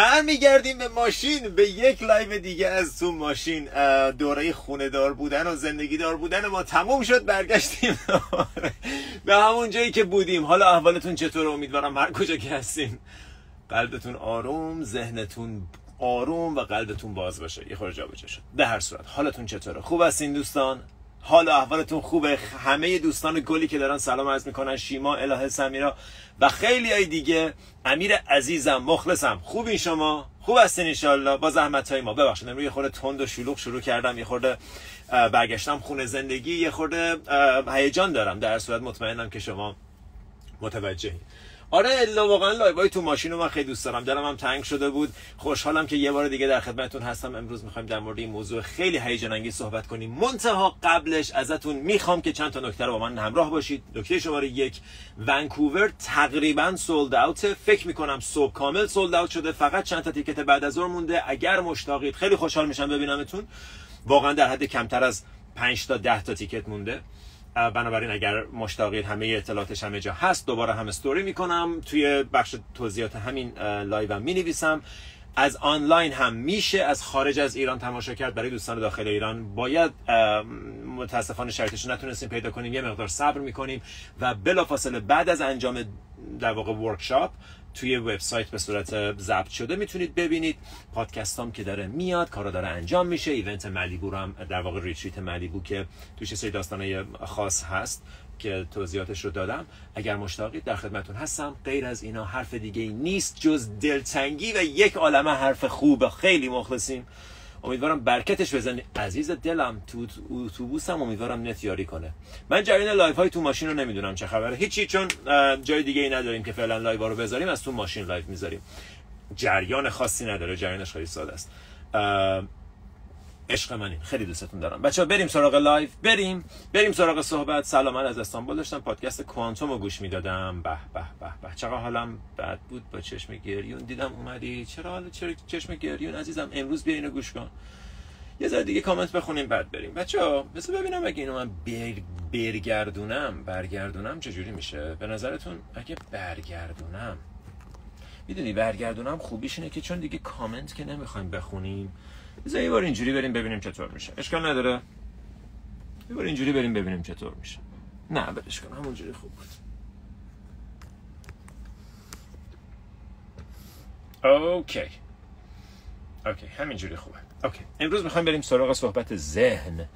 برمیگردیم به ماشین به یک live دیگه از تو ماشین دوره خونه دار بودن و زندگی دار بودن ما تموم شد برگشتیم. به همون جایی که بودیم. حالا احوالتون چطور؟ امیدوارم هر کجا که هستین. قلبتون آروم ذهنتون آروم و قلبتون باز باشه. یه خورده جابجا شد. به هر صورت. حالتون چطوره؟ خوب هستین دوستان؟ حال احوالتون خوبه. همه دوستان گلی که دارن سلام عرض می‌کنن. شیما الهه سمیرا و خیلی های دیگه. امیر عزیزم مخلصم. خوبین شما؟ خوب هستین انشالله با زحمت های ما. ببخشید امروز یه خورده تند و شلوغ شروع کردم. یه خورده برگشتم خونه زندگی. یه خورده هیجان دارم. در صورت مطمئنم که شما متوجهین. آره الا واقعا تو ماشین رو من خیلی دوست دارم. دلم هم تنگ شده بود. خوشحالم که یه بار دیگه در خدمتتون هستم. امروز می‌خوایم در مورد این موضوع خیلی هیجان انگیز صحبت کنیم. منتها قبلش ازتون می‌خوام که چند تا نکته رو با من همراه باشید. نکته شماره یک ونکوور تقریبا sold out فکر می‌کنم صبح کامل sold out شده. فقط چند تا ticket بعد از ظهر مونده. اگر مشتاقید خیلی خوشحال میشم ببینمتون. واقعا در حد کمتر از 5 تا 10 تا ticket مونده. بنابراین اگر مشتاقید همه اطلاعاتش همه جا هست دوباره هم استوری می‌کنم. توی بخش توضیحات همین live هم می نویسم از آنلاین هم میشه از خارج از ایران تماشا کرد. برای دوستان داخل ایران باید متاسفانه شرایطش نتونستیم پیدا کنیم. یه مقدار صبر می‌کنیم و بلافاصله بعد از انجام در واقع workshop توی وبسایت به صورت ضبط شده می‌تونید ببینید. پادکست هم که داره میاد کارا داره انجام میشه. event ملیبو رو هم در واقع retreat ملیبو که توش سری داستانه خاص هست که توضیحاتش رو دادم. اگر مشتاقید در خدمتون هستم. غیر از اینا حرف دیگه نیست جز دلتنگی و یک عالمه حرف خوب. خیلی مخلصیم. امیدوارم برکتش بزنی. عزیز دلم تو اتوبوسم امیدوارم نت یاری کنه. من جریان live های تو ماشین رو نمی‌دونم چه خبره. هیچی چون جای دیگه ای نداریم که فعلا live رو بذاریم از تو ماشین live می‌ذاریم. جریان خاصی نداره جریانش خیلی ساده است. عشق منین خیلی دوستتون دارم. بچه‌ها بریم سراغ live بریم. بریم سراغ صحبت. سلام من از استانبول داشتم. پادکست کوانتوم رو گوش می‌دادم. به به به به. چقدر حالم بد بود با چشم گریون. دیدم اومدی. چرا حالا چرا چشم گریون؟ عزیزم امروز بیا اینو گوش کن. یه ذره دیگه کامنت بخونیم بعد بریم. بچه ها ببینم اگه اینو من برگردونم برگردونم چجوری میشه؟ به نظرتون اگه برگردونم. می‌دونی برگردونم خوبیش اینه که چون دیگه کامنت که نمی‌خوایم بخونیم بذار یه بار اینجوری بریم ببینیم چطور میشه. اشکال نداره. یه بار اینجوری بریم ببینیم چطور میشه. نه برش کن همونجوری خوب بود. Okay. Okay همینجوری خوبه. Okay امروز می‌خوایم بریم سراغ صحبت ذهن.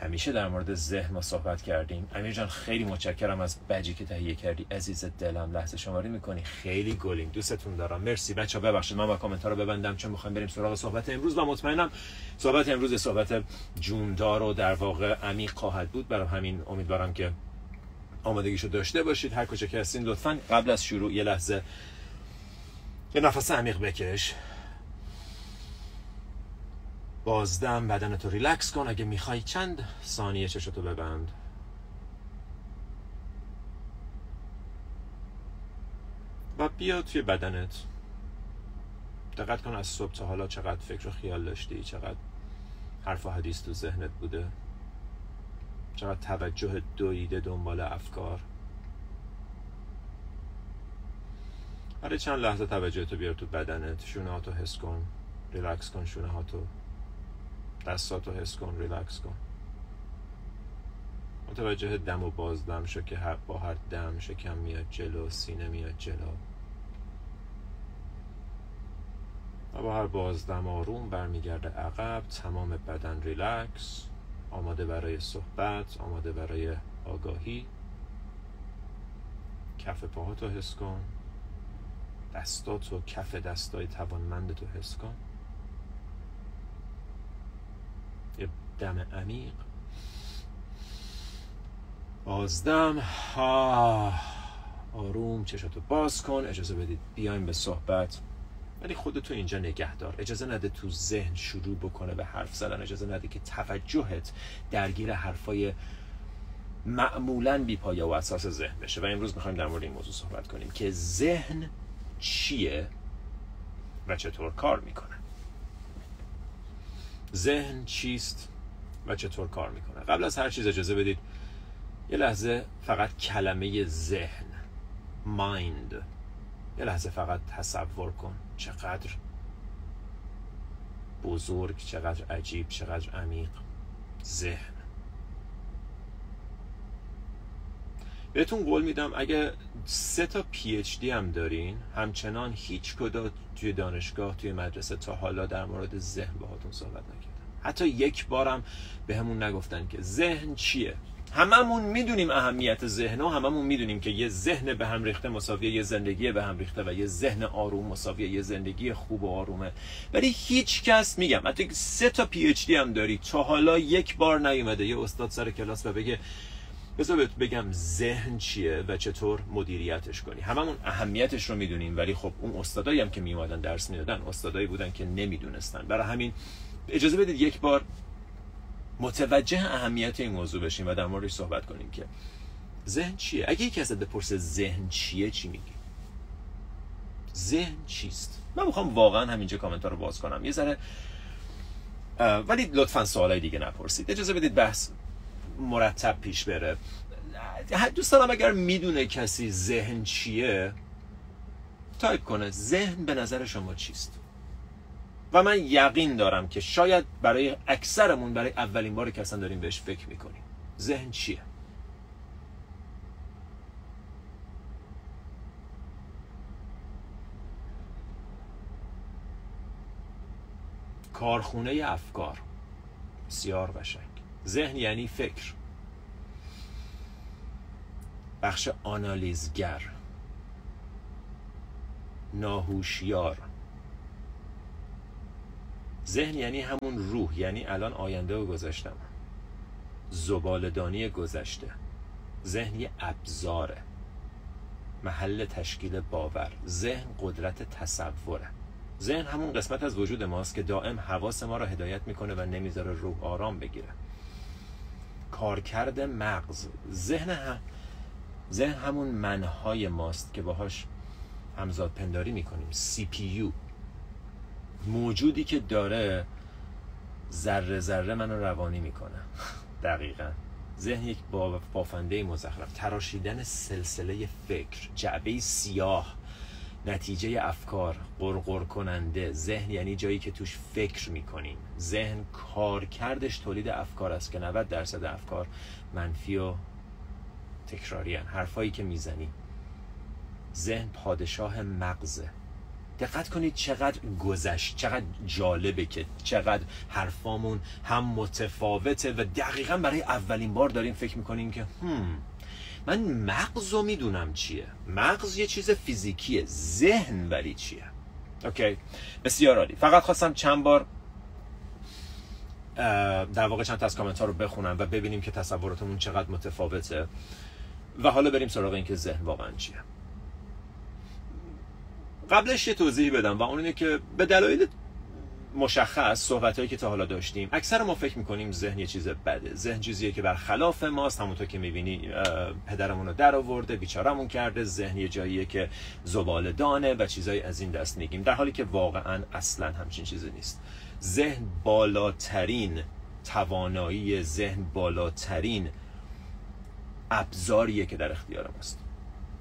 همیشه در مورد ذهن ما صحبت کردیم. امیر جان خیلی متشکرم از بجی که تهیه کردی. عزیز دلم لحظه شماری می‌کنی. خیلی گلیم. دوستتون دارم. مرسی. بچه‌ها ببخشید. من با کامنت رو ببندم چون می‌خوایم بریم سراغ صحبت امروز و مطمئنم صحبت امروز صحبت جوندار و در واقع عمیق خواهد بود. برای همین امیدوارم که آمادگیشو داشته باشید. هر کجا که هستین لطفا قبل از شروع یه لحظه یه نفس عمیق بکش. بازدم بدنتو ریلکس کن. اگه می‌خوای چند ثانیه چشتو ببند؟ و بیا توی بدنت. دقت کن از صبح تا حالا چقدر فکر و خیال داشتی چقدر حرف و حدیث تو ذهنت بوده. چقدر توجه دویده دنبال افکار. برای چند لحظه توجه تو بیار تو بدنت. شونه هاتو حس کن. ریلکس کن شونه هاتو دستاتو حس کن ریلکس کن. متوجه دم و بازدم شو که با هر دم شکم میاد جلو سینه میاد جلو. و با هر بازدم آروم برمیگرده عقب تمام بدن ریلکس آماده برای صحبت آماده برای آگاهی. کف پاهاتو حس کن. دستاتو کف دستای توانمندتو حس کن یه دم عمیق. بازدم آروم چشاتو باز کن. اجازه بدید بیایم به صحبت. ولی خودتو اینجا نگه دار. اجازه نده تو ذهن شروع بکنه به حرف زدن. اجازه نده که توجهت درگیر حرفای معمولا بی پایه و اساس ذهن بشه. و امروز می‌خوایم در مورد این موضوع صحبت کنیم که ذهن چیه و چطور کار می‌کنه. ذهن چیست و چطور کار می‌کنه؟ قبل از هر چیز اجازه بدید یه لحظه فقط کلمه ذهن مایند یه لحظه فقط تصور کن. چقدر بزرگ چقدر عجیب چقدر عمیق. ذهن. بهتون قول میدم اگه سه تا پی اچ دی هم دارین همچنان هیچ کدا توی دانشگاه توی مدرسه تا حالا در مورد ذهن باهاتون صحبت نکردن حتی یک بارم به همون نگفتن که ذهن چیه؟ هممون می‌دونیم اهمیت ذهن و هممون می‌دونیم که یه ذهن به هم ریخته مساوی یه زندگی به هم ریخته و یه ذهن آروم مساوی یه زندگی خوب و آرومه. ولی هیچ کس میگم حتی سه تا پی اچ دی هم داری تا حالا یک بار نیومده یه استاد سر کلاس و بگه بذار بهت بگم ذهن چیه و چطور مدیریتش کنی. هممون اهمیتش رو می‌دونیم ولی خب اون استادایی هم که میومدن درس می‌دادن استادایی بودن که نمی‌دونستن. برای همین اجازه بدید یک بار متوجه اهمیت این موضوع بشیم و در موردش صحبت کنیم که ذهن چیه؟ اگه یکی ازت بپرسه ذهن چیه چی میگی؟ ذهن چیست؟ من می‌خوام واقعا همینجا کامنت رو باز کنم. یه ذره ولی لطفا سوالای دیگه نپرسید. اجازه بدید بحث مرتب پیش بره. دوست دارم اگر می‌دونه کسی ذهن چیه تایپ کنه. ذهن به نظر شما چیست؟ و من یقین دارم که شاید برای اکثرمون برای اولین بار که اصلا داریم بهش فکر می‌کنیم. ذهن چیه؟ کارخونه افکار. بسیار قشنگ. ذهن یعنی فکر. بخش آنالیزگر. ناهوشیار. ذهن یعنی همون روح یعنی الان آینده و گذشتم زبالدانی گذشته. ذهن یه ابزاره. محل تشکیل باور. ذهن قدرت تصوره. ذهن همون قسمت از وجود ماست که دائم حواس ما را هدایت می‌کنه و نمی‌ذاره روح آرام بگیره. کارکرد مغز. ذهن هم ذهن همون منهای ماست که باهاش همزاد پنداری می‌کنیم. CPU موجودی که داره ذره ذره منو روانی می‌کنه. دقیقا. ذهن یک بافنده مزخرف. تراشیدن سلسله فکر. جعبه سیاه. نتیجه افکار قرقر کننده ذهن یعنی جایی که توش فکر می‌کنیم ذهن کارکردش تولید افکار است که 90 درصد افکار منفی و تکراری حرفایی که می‌زنی. ذهن پادشاه مغزه. دقت کنید چقدر گذشت چقدر جالبه که چقدر حرفامون هم متفاوته و دقیقا برای اولین بار داریم فکر می‌کنیم که هم من مغز رو می‌دونم چیه. مغز یه چیز فیزیکیه. ذهن ولی چیه. اوکی. بسیار عالی. فقط خواستم چند بار در واقع چند تا از کامنت ها رو بخونم و ببینیم که تصوراتمون چقدر متفاوته و حالا بریم سراغ این که ذهن واقعا چیه. قبلش یه توضیح بدم و اون اینه که به دلایل مشخص صحبت هایی که تا حالا داشتیم. اکثر ما فکر می‌کنیم ذهن یه چیز بده. ذهن چیزیه که بر خلاف ماست همونطور که می‌بینی پدرمون رو در آورده بیچارمون کرده. ذهن یه جاییه که زبال دانه و چیزایی از این دست میگیم. در حالی که واقعا اصلا همچین چیزی نیست. ذهن بالاترین توانایی ذهن بالاترین ابزاریه که در اختیار ماست.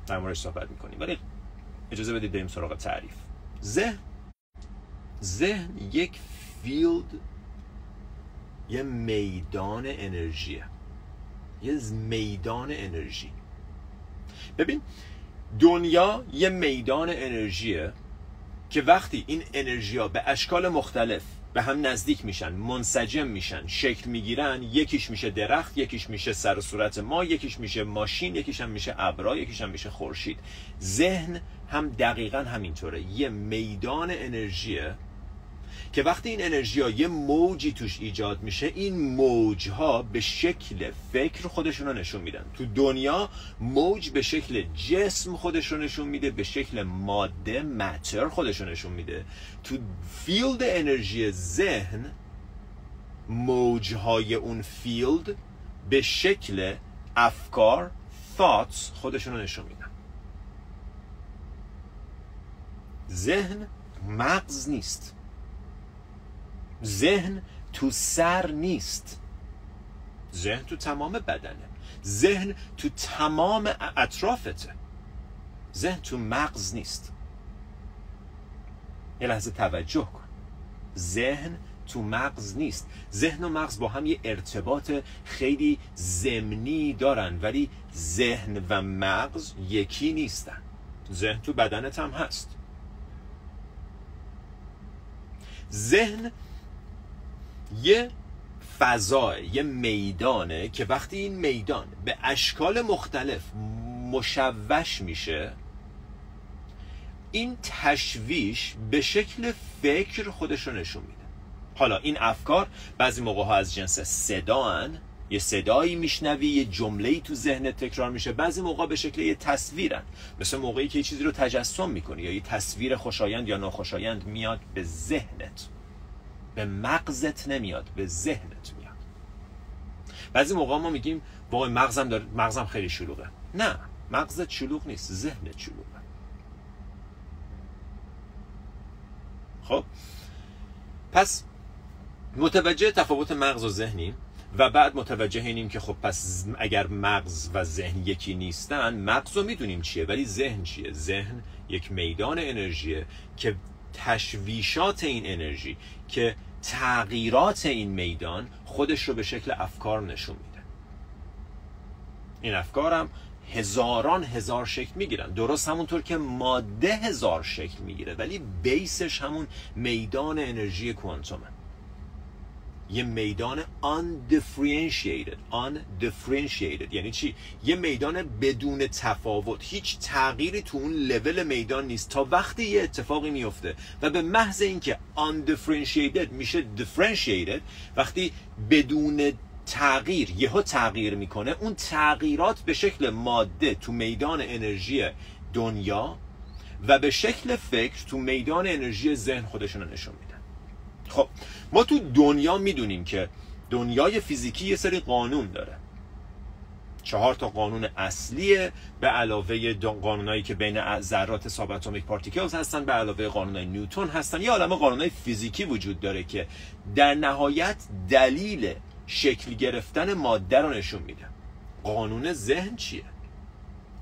در موردش صحبت می‌کنیم. ولی اجازه بدید بریم سراغ تعریف. ذهن ذهن یک فیلد یه میدان انرژیه. یه میدان انرژی. ببین دنیا یه میدان انرژیه که وقتی این انرژی ها به اشکال مختلف به هم نزدیک میشن منسجم میشن شکل می‌گیرن یکیش میشه درخت یکیش میشه سر و صورت ما یکیش میشه ماشین یکیش هم میشه ابرا یکیش هم میشه خورشید. ذهن هم دقیقا همینطوره. یه میدان انرژیه که وقتی این انرژی ها یه موجی توش ایجاد میشه این موج ها به شکل فکر خودشون رو نشون میدن. تو دنیا موج به شکل جسم خودش رو نشون میده به شکل ماده matter خودش رو نشون میده. تو field انرژی ذهن موج های اون field به شکل افکار thoughts خودشون رو نشون میدن. ذهن مغز نیست. ذهن تو سر نیست. ذهن تو تمام بدنه. ذهن تو تمام اطرافته. ذهن تو مغز نیست. یه لحظه توجه کن. ذهن تو مغز نیست. ذهن و مغز با هم یه ارتباط خیلی زمینی دارن ولی ذهن و مغز یکی نیستن. ذهن تو بدنت هم هست. ذهن یه فضای یه میدانه که وقتی این میدان به اشکال مختلف مشوش میشه این تشویش به شکل فکر خودش رو نشون میده. حالا این افکار بعضی موقع ها از جنس صدان یه صدایی میشنوی یه جمله تو ذهنت تکرار میشه بعضی موقع به شکل یه تصویرن. مثل موقعی که یه چیزی رو تجسم می‌کنی یا یه تصویر خوشایند یا ناخوشایند میاد به ذهنت. به مغزت نمیاد به ذهنت میاد. بعضی موقع ما میگیم وای مغزم داره مغزم خیلی شلوغه. نه مغزت شلوغ نیست ذهنت شلوغه. خب؟ پس متوجه تفاوت مغز و ذهنیم و بعد متوجه اینیم که خب پس اگر مغز و ذهن یکی نیستن مغز رو می‌دونیم چیه ولی ذهن چیه؟ ذهن یک میدان انرژیه که تشویشات این انرژی که تغییرات این میدان خودش رو به شکل افکار نشون میده. این افکارم هزاران هزار شکل می‌گیرن. درست همونطور که ماده هزار شکل می‌گیره ولی بیسش همون میدان انرژی کوانتومه. یه میدان undifferentiated undifferentiated. یعنی چی؟ یه میدان بدون تفاوت. هیچ تغییری تو اون لول میدان نیست. تا وقتی یه اتفاقی میفته و به محض اینکه undifferentiated میشه differentiated وقتی بدون تغییر یهو تغییر می‌کنه اون تغییرات به شکل ماده تو میدان انرژی دنیا و به شکل فکر تو میدان انرژی ذهن خودشون نشون میدن. خب ما تو دنیا می‌دونیم که دنیای فیزیکی یه سری قانون داره. چهار تا قانون اصلیه به علاوه قانونایی که بین ذرات ساب پارتیکلز هستن به علاوه قانونای نیوتن هستن. یه عالمه قانونای فیزیکی وجود داره که در نهایت دلیل شکل گرفتن ماده رو نشون میده. قانون ذهن چیه؟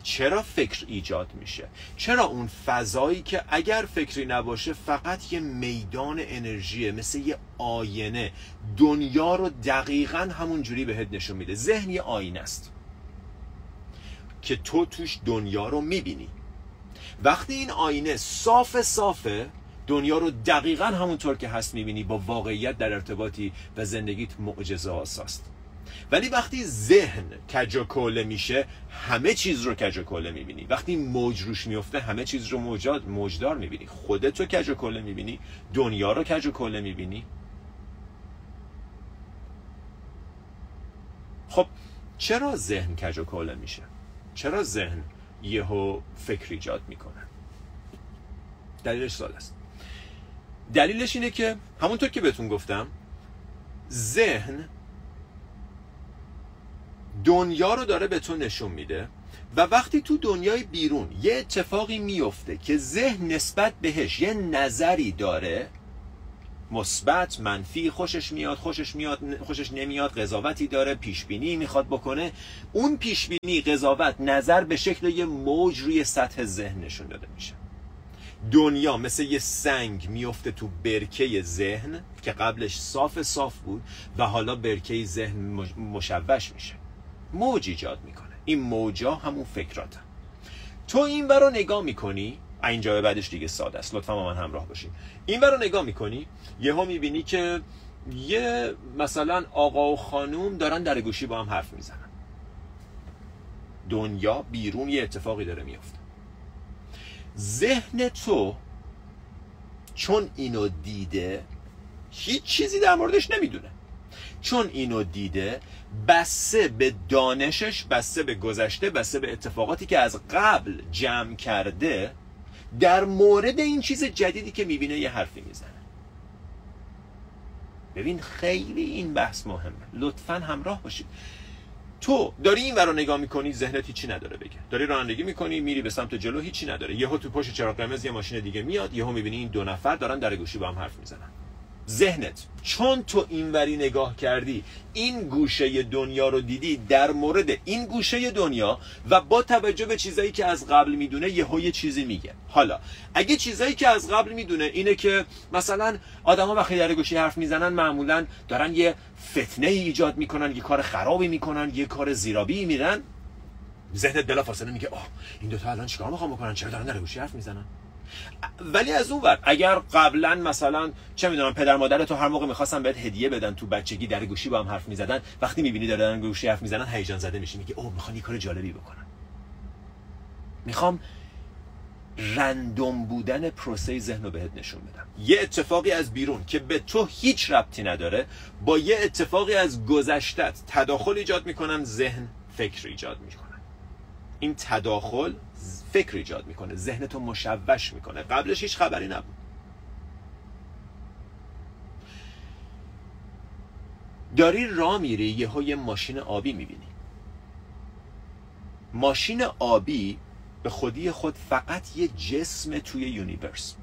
چرا فکر ایجاد میشه؟ چرا اون فضایی که اگر فکری نباشه فقط یه میدان انرژیه مثل یه آینه دنیا رو دقیقا همون جوری بهت نشون میده. ذهن یه آینه است که تو توش دنیا رو می‌بینی. وقتی این آینه صاف صافه دنیا رو دقیقا همونطور که هست می‌بینی با واقعیت در ارتباطی و زندگیت معجزه آساست ولی وقتی ذهن کج میشه همه چیز رو کج و می‌بینی. وقتی موج روش میفته همه چیز رو موجاد موجدار می‌بینی. خودت رو کج و می‌بینی. دنیا رو کج و می‌بینی. خب چرا ذهن کج و میشه؟ چرا ذهن یهو فکر ایجاد می‌کنه؟ دلیلش سال است. دلیلش اینه که همونطور که بهتون گفتم ذهن دنیا رو داره به تو نشون میده و وقتی تو دنیای بیرون یه اتفاقی میفته که ذهن نسبت بهش یه نظری داره مثبت منفی خوشش میاد خوشش میاد خوشش نمیاد قضاوتی داره پیش بینی می‌خواد بکنه اون پیش بینی قضاوت نظر به شکل یه موج روی سطح ذهن نشون داده میشه. دنیا مثل یه سنگ میفته تو برکه ذهن که قبلش صاف صاف بود و حالا برکه ذهن مشوش میشه. موج ایجاد می‌کنه. این موجا همون فکراتن. تو این رو نگاه می‌کنی اینجا به بعدش دیگه ساده است. لطفا با من همراه باشین. این رو نگاه می‌کنی یهو می‌بینی که یه مثلا آقا و خانوم دارن در گوشی با هم حرف می‌زنن. دنیا بیرون یه اتفاقی داره میفته ذهن تو چون اینو دیده هیچ چیزی در موردش نمی‌دونه. چون اینو دیده بسته به دانشش بسته به گذشته بسته به اتفاقاتی که از قبل جمع کرده در مورد این چیز جدیدی که می‌بینه یه حرفی می‌زنه. ببین خیلی این بحث مهمه. لطفا همراه باشید. تو داری این رو نگاه می‌کنی ذهنت هیچی نداره بگه. داری رانندگی می‌کنی میری به سمت جلو هیچی نداره. یهو تو پشت چراغ قرمز یه ماشین دیگه میاد یهو می‌بینی این دو نفر دارن در گوشی با هم حرف می‌زنن. ذهنت چون تو اینوری نگاه کردی این گوشه دنیا رو دیدی در مورد این گوشه دنیا و با توجه به چیزایی که از قبل می‌دونه یه یه چیزی میگه. حالا اگه چیزایی که از قبل می‌دونه اینه که مثلا آدما وقتی در گوشی حرف می‌زنن معمولا دارن یه فتنه ای ایجاد می‌کنن یه کار خرابی می‌کنن یه کار زیرابی میرن. ذهنت بلافاصله میگه آه این دوتا الان چیکار می‌خوام بکنن؟ چرا دارن در گوشی حرف می‌زنن؟ ولی از اون ور اگر قبلا مثلا چه می‌دونم پدر مادر تو هر موقع می‌خواستن بهت هدیه بدن تو بچگی در گوشی با هم حرف می‌زدن وقتی می‌بینی دارن گوشی حرف می‌زنن هیجان زده میشی میگه اوه می‌خوان یه کار جالبی بکنن. می‌خوام رندوم بودن پروسه ذهن رو بهت نشون بدم. یه اتفاقی از بیرون که به تو هیچ ربطی نداره با یه اتفاقی از گذشتت تداخل ایجاد می‌کنن ذهن فکر ایجاد می‌کنن این تداخل فکر ایجاد می‌کنه ذهنتو مشوش می‌کنه. قبلش هیچ خبری نبود. داری را میری یه ماشین آبی می‌بینی. ماشین آبی به خودی خود فقط یه جسم توی universe.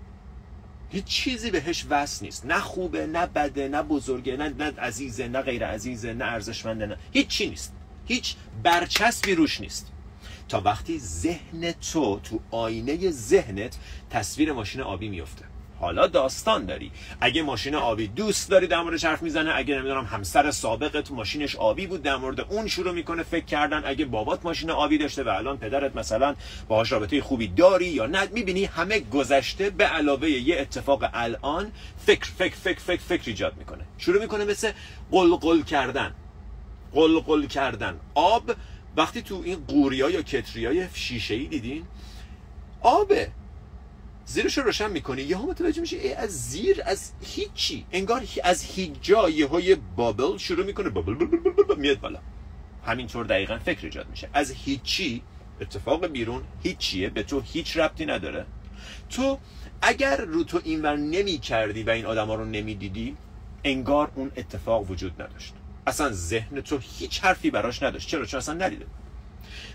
هیچ چیزی بهش وصل نیست. نه خوبه نه بده نه بزرگه نه, نه عزیزه نه غیر عزیزه نه ارزشمنده نه. هیچ چی نیست. هیچ برچسبی روش نیست. تا وقتی ذهن تو تو آینه ذهنت تصویر ماشین آبی میفته حالا داستان داری. اگه ماشین آبی دوست داری در موردش حرف می‌زنه اگه نمی‌دونم همسر سابقت ماشینش آبی بود در مورد اون شروع می‌کنه فکر کردن اگه بابات ماشین آبی داشته و الان پدرت مثلا باهاش رابطه خوبی داری یا نه می‌بینی همه گذشته به علاوه یه اتفاق الان فکر فکر فکر فکر فکر ایجاد می‌کنه. شروع می‌کنه مثل قلقل کردن. قلقل کردن. آب وقتی تو این قوریا یا کتریای شیشه ای دیدین آبه. زیرش رو روشن می‌کنی. یهو متوجه میشه از زیر از هیچی. انگار از هیچ جا یهو بابل شروع می‌کنه. بابل بل بل بل میاد بالا. همینطور دقیقا فکر ایجاد میشه. از هیچی اتفاق بیرون هیچیه. به تو هیچ ربطی نداره. تو اگر رو تو اینور نمی کردی و این آدما رو نمی دیدی انگار اون اتفاق وجود نداشت. اصلا ذهن تو هیچ حرفی براش نداشت. چرا؟ چون اصلا ندیده.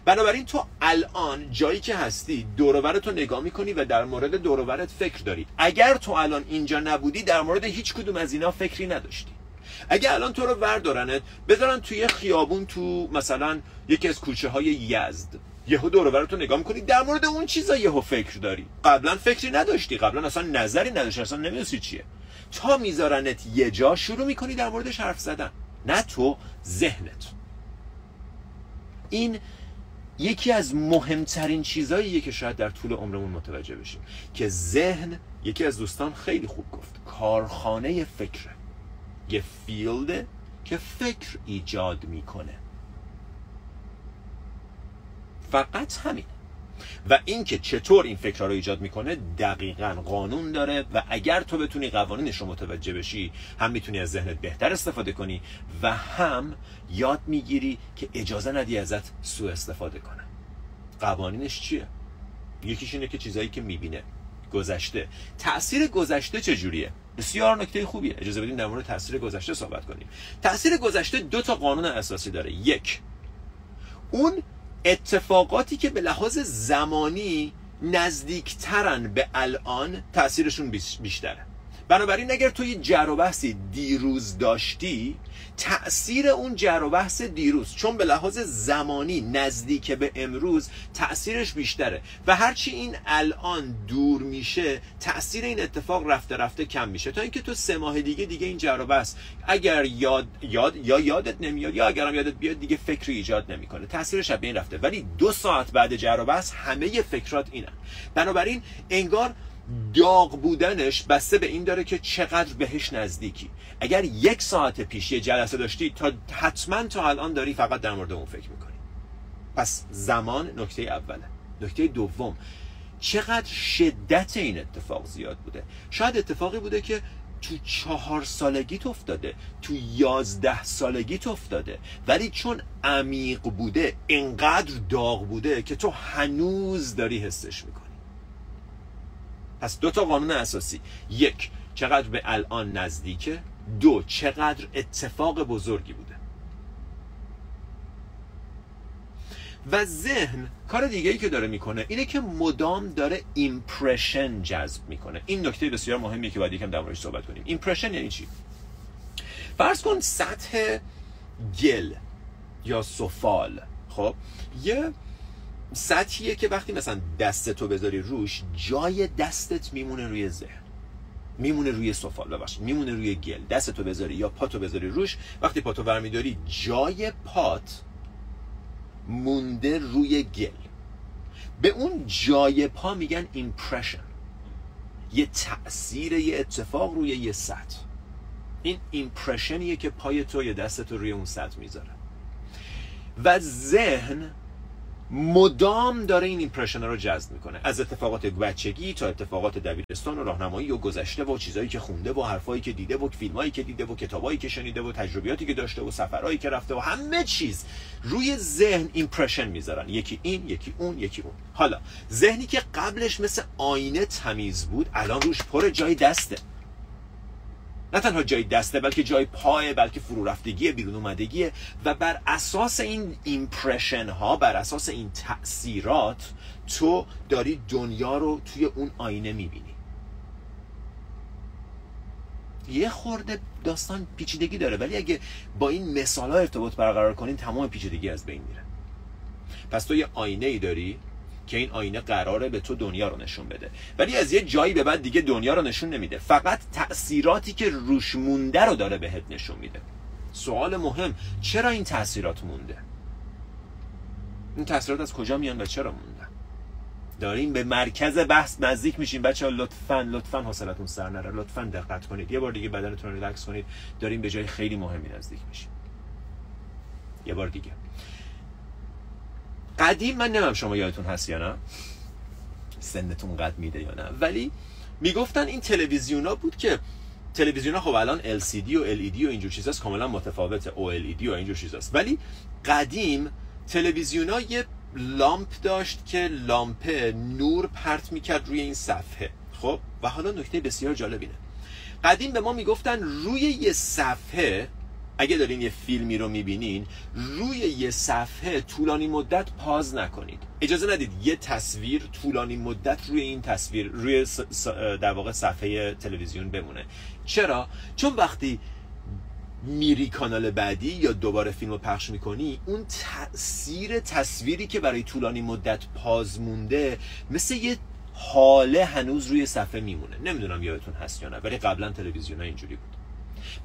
بنابراین تو الان جایی که هستی دورور تو نگاه می‌کنی و در مورد دورورت فکر داری. اگر تو الان اینجا نبودی در مورد هیچ کدوم از اینا فکری نداشتی. اگر الان تو رو وردارنت بذارن توی خیابون تو مثلا یکی از کوچه های یزد یهو دور تو نگاه می‌کنی در مورد اون چیزا یهو فکر داری. قبلا فکری نداشتی. قبلا اصلا نظری نداشتی. اصلا نمی‌دونستی چیه. تا میذارنت یه جا شروع می‌کنی در موردش حرف زدن. نه تو ذهنت. این یکی از مهمترین چیزاییه که شاید در طول عمرمون متوجه بشیم که ذهن یکی از دوستان خیلی خوب گفت کارخانه فکره. یه فیلده که فکر ایجاد می‌کنه. فقط همین. و اینکه چطور این فکرها رو ایجاد می‌کنه دقیقا قانون داره و اگر تو بتونی قوانینش رو متوجه بشی هم می‌تونی از ذهنت بهتر استفاده کنی و هم یاد می‌گیری که اجازه ندی ازت سوء استفاده کنه. قوانینش چیه؟ یکیش اینه که چیزایی که می‌بینه گذشته. تاثیر گذشته چجوریه؟ بسیار نکته خوبیه. اجازه بدیم در مورد تاثیر گذشته صحبت کنیم. تاثیر گذشته دو تا قانون اساسی داره. یک اون اتفاقاتی که به لحاظ زمانی نزدیکترن به الان تاثیرشون بیشتره. بنابراین اگر تو یه جر و بحثی دیروز داشتی تأثیر اون جر و بحث دیروز. چون به لحاظ زمانی نزدیک به امروز تأثیرش بیشتره. و هرچی این الان دور میشه تأثیر این اتفاق رفته رفته کم میشه. تا اینکه تو سه ماه دیگه دیگه این جر و بحث اگر یاد یاد یا یادت نمیاد یا اگرم یادت بیاد دیگه فکری ایجاد نمی‌کنه. تأثیرش به این رفته. ولی دو ساعت بعد جر و بحث همه فکرات اینن. بنابراین انگار داغ بودنش بسته به این داره که چقدر بهش نزدیکی. اگر یک ساعت پیش یه جلسه داشتی تا حتما تا الان داری فقط در مورد اون فکر می‌کنی. پس زمان نکته اوله. نکته دوم چقدر شدت این اتفاق زیاد بوده؟ شاید اتفاقی بوده که تو چهار سالگیت افتاده تو یازده سالگیت افتاده ولی چون عمیق بوده انقدر داغ بوده که تو هنوز داری حسش می‌کنی. پس دو تا قانون اساسی. یک چقدر به الان نزدیکه. دو چقدر اتفاق بزرگی بوده. و ذهن کار دیگه ای که داره می‌کنه اینه که مدام داره impression جذب می‌کنه. این نکته بسیار مهمیه که باید یکم در موردش صحبت کنیم. impression یعنی چی؟ فرض کن سطح گل یا سفال. خب؟ یه سطحیه که وقتی مثلا دستتو بذاری روش جای دستت میمونه روی ذهن. میمونه روی سفال ببخشید. میمونه روی گل. دستتو بذاری یا پاتو بذاری روش وقتی پاتو برمیداری جای پات مونده روی گل. به اون جای پا میگن impression یه تاثیر یه اتفاق روی یه سطح. این impression یه که پای تو یا دست تو روی اون سطح می‌ذاره. و ذهن مدام داره این impression رو جذب می‌کنه. از اتفاقات بچگی تا اتفاقات دبیرستان و راهنمایی و گذشته و چیزایی که خونده و حرفایی که دیده و فیلمایی که دیده و کتابایی که شنیده و تجربیاتی که داشته و سفرهایی که رفته و همه چیز روی ذهن impression می‌ذارن. یکی این یکی اون یکی اون. حالا ذهنی که قبلش مثل آینه تمیز بود الان روش پر جای دسته. نه تنها جای دسته بلکه جای پای بلکه فرو رفتگی بیرون اومدگیه. و بر اساس این impression ها بر اساس این تاثیرات تو داری دنیا رو توی اون آینه می‌بینی. یه خورده داستان پیچیدگی داره ولی اگه با این مثال ها ارتباط برقرار کنین تمام پیچیدگی از بین میره. پس تو یه آینه ای داری که این آینه قراره به تو دنیا رو نشون بده. ولی از یه جایی به بعد دیگه دنیا رو نشون نمیده. فقط تأثیراتی که روش مونده رو داره بهت نشون میده. سوال مهم چرا این تأثیرات مونده؟ این تأثیرات از کجا میان و چرا موندن داریم به مرکز بحث نزدیک میشیم. بچه ها لطفا لطفا حوصلتون سر نره. لطفا دقت کنید. یه بار دیگه بدنتون رو ریلکس کنید. داریم به جای خیلی مهمی نزدیک میشیم. یه بار دیگه. قدیم من نمیم شما یادتون هست یا نه. سنتون قد میده یا نه. ولی می‌گفتن این تلویزیون ها بود که تلویزیون ها خب الان LCD و LED و اینجور چیزاست کاملا متفاوته OLED و اینجور چیزاست. ولی قدیم تلویزیون ها یه لامپ داشت که لامپ نور پرت می‌کرد روی این صفحه. خب؟ و حالا نکته بسیار جالبینه. قدیم به ما می‌گفتن روی یه صفحه اگه دارین یه فیلمی رو می‌بینین روی یه صفحه طولانی مدت پاز نکنید. اجازه ندید یه تصویر طولانی مدت روی این تصویر روی در واقع صفحه تلویزیون بمونه. چرا؟ چون وقتی میری کانال بعدی یا دوباره فیلم رو پخش می‌کنی اون تاثیر تصویری که برای طولانی مدت پاز مونده مثل یه حاله هنوز روی صفحه میمونه. نمی‌دونم یادتون هست یا نه ولی قبلا تلویزیون اینجوری بود.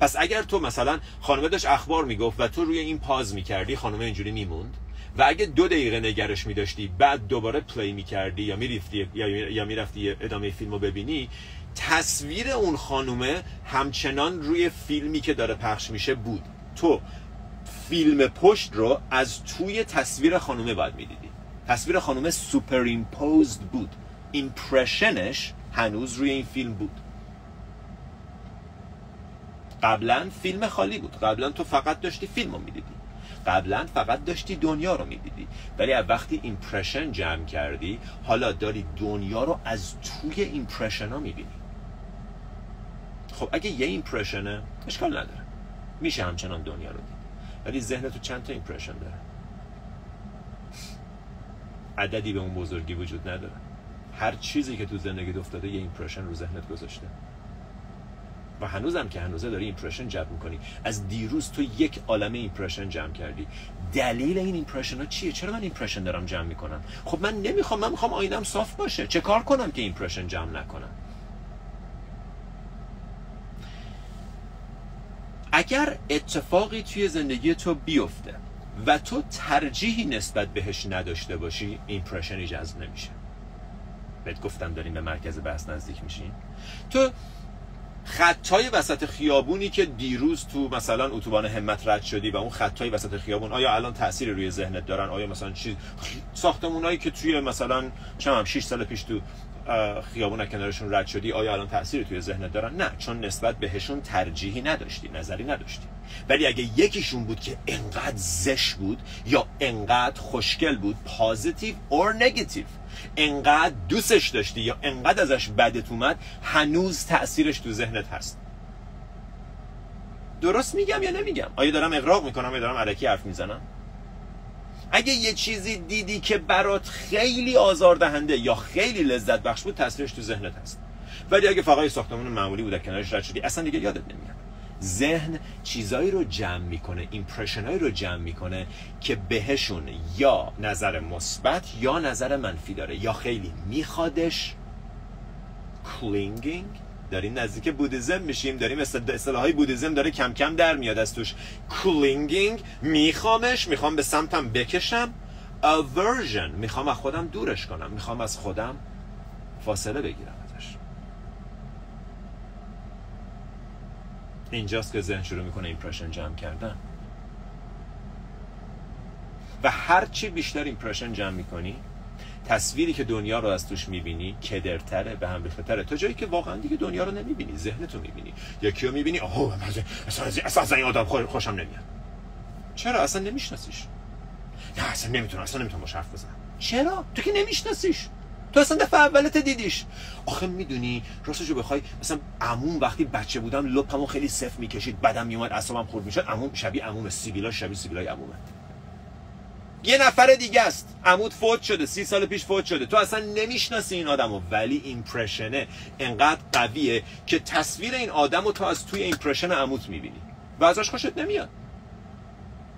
پس اگر تو مثلا خانمه داشت اخبار می‌گفت و تو روی این پاز می‌کردی خانمه اینجوری میموند؟ و اگه دو دقیقه نگرش میداشتی بعد دوباره پلی می‌کردی یا می‌رفتی یا, می‌رفتی ادامه فیلم رو ببینی تصویر اون خانومه همچنان روی فیلمی که داره پخش میشه بود. تو فیلم پشت رو از توی تصویر خانومه باید می‌دیدی. تصویر خانومه سوپر بود. impression ش هنوز روی این فیلم بود. قبلا فیلم خالی بود. قبلا تو فقط داشتی فیلم رو می‌دیدی. قبلا فقط داشتی دنیا رو می‌دیدی. ولی از وقتی impression جمع کردی حالا داری دنیا رو از توی impression ها می‌بینی. خب اگه یه impression ه اشکال نداره. میشه همچنان دنیا رو دید. ولی ذهن تو چند تا impression داره؟ عددی به اون بزرگی وجود نداره. هر چیزی که تو زندگی افتاده یه impression رو ذهنت گذاشته. و هنوزم که هنوزه داری impression جمع می‌کنی. از دیروز تو یک عالمه impression جمع کردی. دلیل این impression ها چیه؟ چرا من impression دارم جمع می‌کنم؟ خب من نمی‌خوام من می‌خوام آینم صاف باشه. چه کار کنم که impression جمع نکنم؟ اگر اتفاقی توی زندگی تو بیفته و تو ترجیحی نسبت بهش نداشته باشی ایمپرشنی جذب نمیشه. بهت گفتم داریم به مرکز بحث نزدیک میشین تو خطای وسط خیابونی که دیروز تو مثلا اتوبان همت رد شدی و اون خطای وسط خیابون آیا الان تاثیر روی ذهنت دارن؟ آیا مثلا چیز ساختمونایی که توی مثلا چم 6 سال پیش تو خیابون کنارشون رد شدی آیا الان تاثیر توی ذهنت دارن؟ نه چون نسبت بهشون ترجیحی نداشتی نظری نداشتی. ولی اگه یکیشون بود که انقدر زش بود یا انقدر خوشگل بود پازیتیو اور نگاتیو انقدر دوستش داشتی یا انقدر ازش بدت اومد هنوز تاثیرش تو ذهنت هست. درست میگم یا نمیگم؟ آیا دارم اقراق می‌کنم یا دارم علکی حرف می‌زنم؟ اگه یه چیزی دیدی که برات خیلی آزاردهنده یا خیلی لذت بخش بود تصویرش تو ذهنت هست. ولی اگه فقط ساختمون معمولی بود کنارش رد شدی اصلا دیگه یادت نمیاد. ذهن چیزایی رو جمع می‌کنه impression ایی رو جمع می‌کنه که بهشون یا نظر مثبت یا نظر منفی داره یا خیلی میخوادش clinging داریم نزدیک Buddhism میشیم داریم اصطلاح های Buddhism داره کم کم در میاد. از توش clinging میخوامش می‌خوام به سمتم بکشم. Aversion می‌خوام از خودم دورش کنم. می‌خوام از خودم فاصله بگیرم ازش. اینجاست که ذهن شروع می‌کنه impression جمع کردن. و هرچی بیشتر impression جمع می‌کنی تصویری که دنیا رو از توش می‌بینی کدرتره به هم ریختره تا جایی که واقعا دیگه دنیا رو نمی‌بینی ذهنتو می‌بینی. یکی رو می‌بینی اوه اصلا اصلا, اصلا این آدم خوشم نمیاد. چرا؟ اصلا نمیشناسیش. نه اصلا نمی‌تونم اصلا نمی‌تونم باش حرف بزنم. چرا؟ تو که نمیشناسیش. تو اصلا دفعه اولت دیدیش. آخه می‌دونی راستشو بخوای مثلا عموم وقتی بچه بودم لپمو خیلی سفت می‌کشید بعدم میومد اعصابم خورد می‌شد عموم شبیه عموم سیبیلا شبیه سیبیلای عمومه. یه نفر دیگه است. عموت فوت شده سی سال پیش فوت شده. تو اصلا نمی‌شناسی این آدمو. ولی impression ه انقدر قویه که تصویر این آدمو تو از توی impression عموت می‌بینی. و ازش خوشت نمیاد.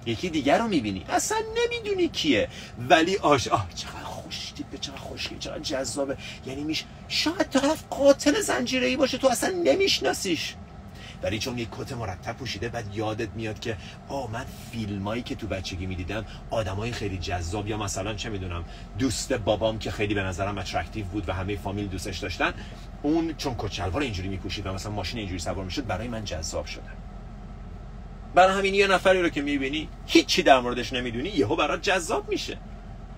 یکی دیگر رو می‌بینی. اصلا نمی‌دونی کیه. ولی آش آه چقدر خوش به چقدر خوشی چقدر جذابه. یعنی میش شاید طرف قاتل زنجیره‌ای باشه. تو اصلا نمیشناسیش. ولی چون یک کت مرتب پوشیده بعد یادت میاد که آه من فیلمایی که تو بچگی می‌دیدم آدمای خیلی جذاب یا مثلا چه می‌دونم دوست بابام که خیلی به نظرم attractive بود و همه فامیل دوستش داشتن اون چون کت شلوار اینجوری میپوشید و مثلا ماشین اینجوری سوار می‌شد برای من جذاب شده. برای همین یه نفری رو که می‌بینی هیچی در موردش نمی‌دونی یهو برات جذاب میشه.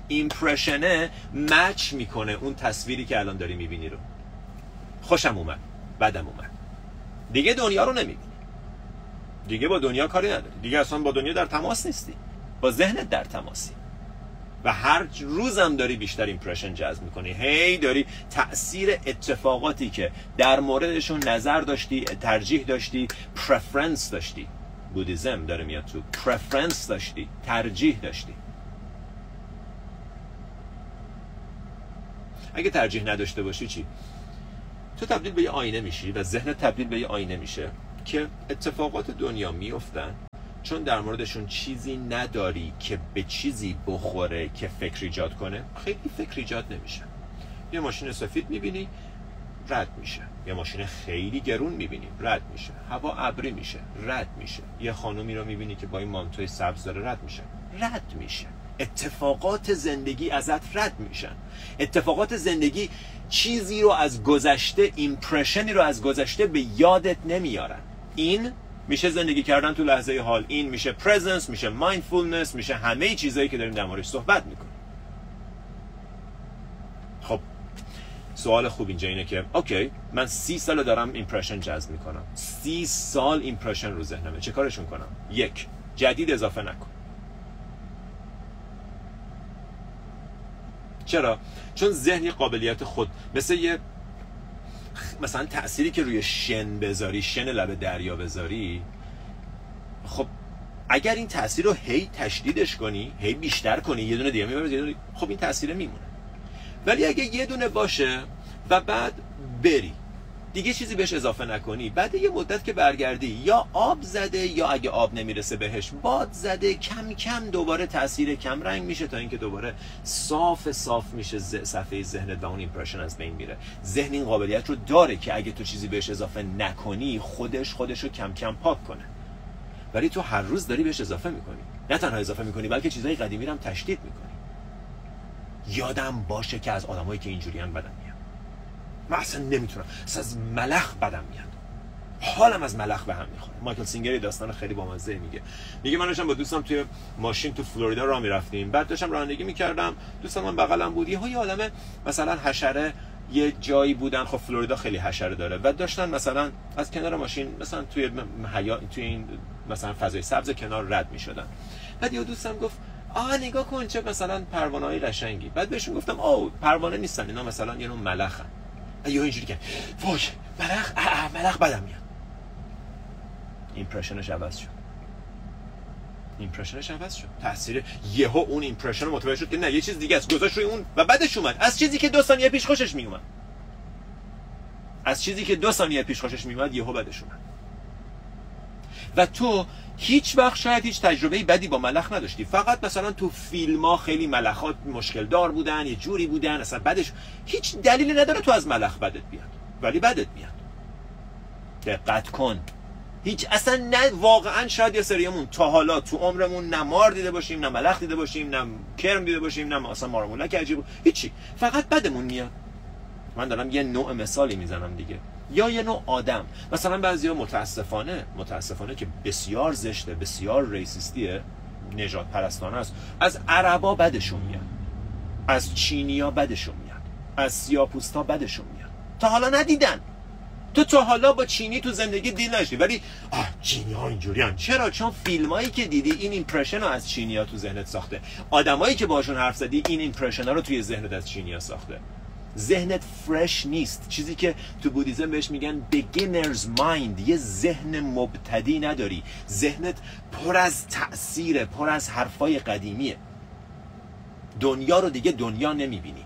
ایمپرشنه مچ می‌کنه اون تصویری که الان داری می‌بینی رو. خوشم اومد بدم اومد. دیگه دنیا رو نمی‌بینی. دیگه با دنیا کاری نداری. دیگه اصلا با دنیا در تماس نیستی. با ذهنت در تماسی. و هر روزم داری بیشتر ایمپرشن جذب می‌کنی. هی داری تاثیر اتفاقاتی که در موردشون نظر داشتی ترجیح داشتی پرفرنس داشتی. بودیزم داره میاد تو. پرفرنس داشتی ترجیح داشتی. اگه ترجیح نداشته باشی چی؟ تو تبدیل به یه آینه میشی و ذهن تبدیل به یه آینه میشه که اتفاقات دنیا میفتن چون در موردشون چیزی نداری که به چیزی بخوره که فکر ایجاد کنه؟ خیلی فکر ایجاد نمیشه. یه ماشین سفید می‌بینی رد میشه. یه ماشین خیلی گرون می‌بینی رد میشه. هوا ابری میشه رد میشه. یه خانومی رو می‌بینی که با این مانتوی سبز داره رد میشه. رد میشه. اتفاقات زندگی ازت رد میشن. اتفاقات زندگی چیزی رو از گذشته impression ی رو از گذشته به یادت نمیارن. این میشه زندگی کردن تو لحظه حال. این میشه presence میشه mindfulness میشه همه چیزایی که داریم در موردش صحبت می‌کنیم. خب سوال خوب اینجا اینه که okay من سی سال دارم impression جذب می‌کنم. سی سال impression رو ذهنمه. چه کارشون کنم؟ یک جدید اضافه نکن. چرا؟ چون ذهن قابلیت خود مثل یه مثلا تأثیری که روی شن بذاری شن لب دریا بذاری خب اگر این تاثیر رو هی تشدیدش کنی هی بیشتر کنی یه دونه دیگه می‌بره خب این تاثیر میمونه. ولی اگه یه دونه باشه و بعد بری دیگه چیزی بهش اضافه نکنی. بعد یه مدت که برگردی یا آب زده یا اگه آب نمی‌رسه بهش باد زده کم کم دوباره تاثیر کم رنگ میشه تا اینکه دوباره صاف صاف میشه صفحه ذهنت و اون ایمپرشن از بین میره. ذهن این قابلیت رو داره که اگه تو چیزی بهش اضافه نکنی خودش خودش رو کم کم پاک کنه. ولی تو هر روز داری بهش اضافه می‌کنی. نه تنها اضافه می‌کنی بلکه چیزای قدیمی هم تشدید می‌کنی. یادم باشه که از آدمایی که اینجوری هم بدن. من اصلا نمی‌تونم. اصلا از ملخ بدم میاد. حالم از ملخ به هم می‌خوره. مایکل سینگری داستان خیلی بامزه میگه. میگه من داشتم با دوستم توی ماشین تو فلوریدا راه می‌رفتیم. بعد داشتم رانندگی می‌کردم. دوستم من بغلم بود. یه آدم مثلا حشره یه جایی بودن. خب فلوریدا خیلی حشره داره. و داشتن مثلا از کنار ماشین مثلا توی حیا توی این مثلا فضای سبز کنار رد می‌شدن. بعد یه دوستم گفت آ نگاه کن چه مثلا پروانه های قشنگی. بعد بهشون گفتم آو پروانه نیستن. اینا مثلا یه نوع ملخن. یا اینجوری که. وای ملخ ملخ بدم میاد. impression ش عوض شد. impression ش عوض شد. تاثیر یهو اون impression متوجه شد که نه یه چیز دیگه است. گذاشت روی اون و بعدش اومد. از چیزی که دو ثانیه پیش خوشش میومد. از چیزی که دو ثانیه پیش خوشش میومد یهو بعدش اومد. و تو هیچ وقت شاید هیچ تجربه بدی با ملخ نداشتی. فقط مثلا تو فیلم ها خیلی ملخات مشکل دار بودن یه جوری بودن اصلا بدش هیچ دلیلی نداره تو از ملخ بدت بیاد ولی بدت بیاد دقت کن. هیچ اصلا نه واقعا شاید یه سریمون تا حالا تو عمرمون نه مار دیده باشیم نه ملخ دیده باشیم نه کرم دیده باشیم نه اصلا مارمولک عجیب. هیچی. فقط بدمون میاد. من دارم یه نوع مثالی می‌زنم دیگه. یا یه نوع آدم. مثلا بعضیا متاسفانه متاسفانه که بسیار زشته بسیار ریسیستیه نجات پرستانه است. از عربا بدشون میاد. از چینیا بدشون میاد. از سیاپوستا بدشون میاد. تا حالا ندیدن. تو تا حالا با چینی تو زندگی دیل نشدی ولی آه چینی ها اینجوری چرا؟ چون فیلم هایی که دیدی این ایمپرشن رو از چینی ها تو ذهنت ساخته. آدمایی که باشون حرف زدی این ایمپرشن ها رو توی ذهنت از چینی ها ساخته. ذهنت فرش نیست. چیزی که تو بودیزم بهش میگن beginner's mind. یه ذهن مبتدی نداری. ذهنت پر از تأثیره پر از حرفای قدیمیه. دنیا رو دیگه دنیا نمی‌بینی.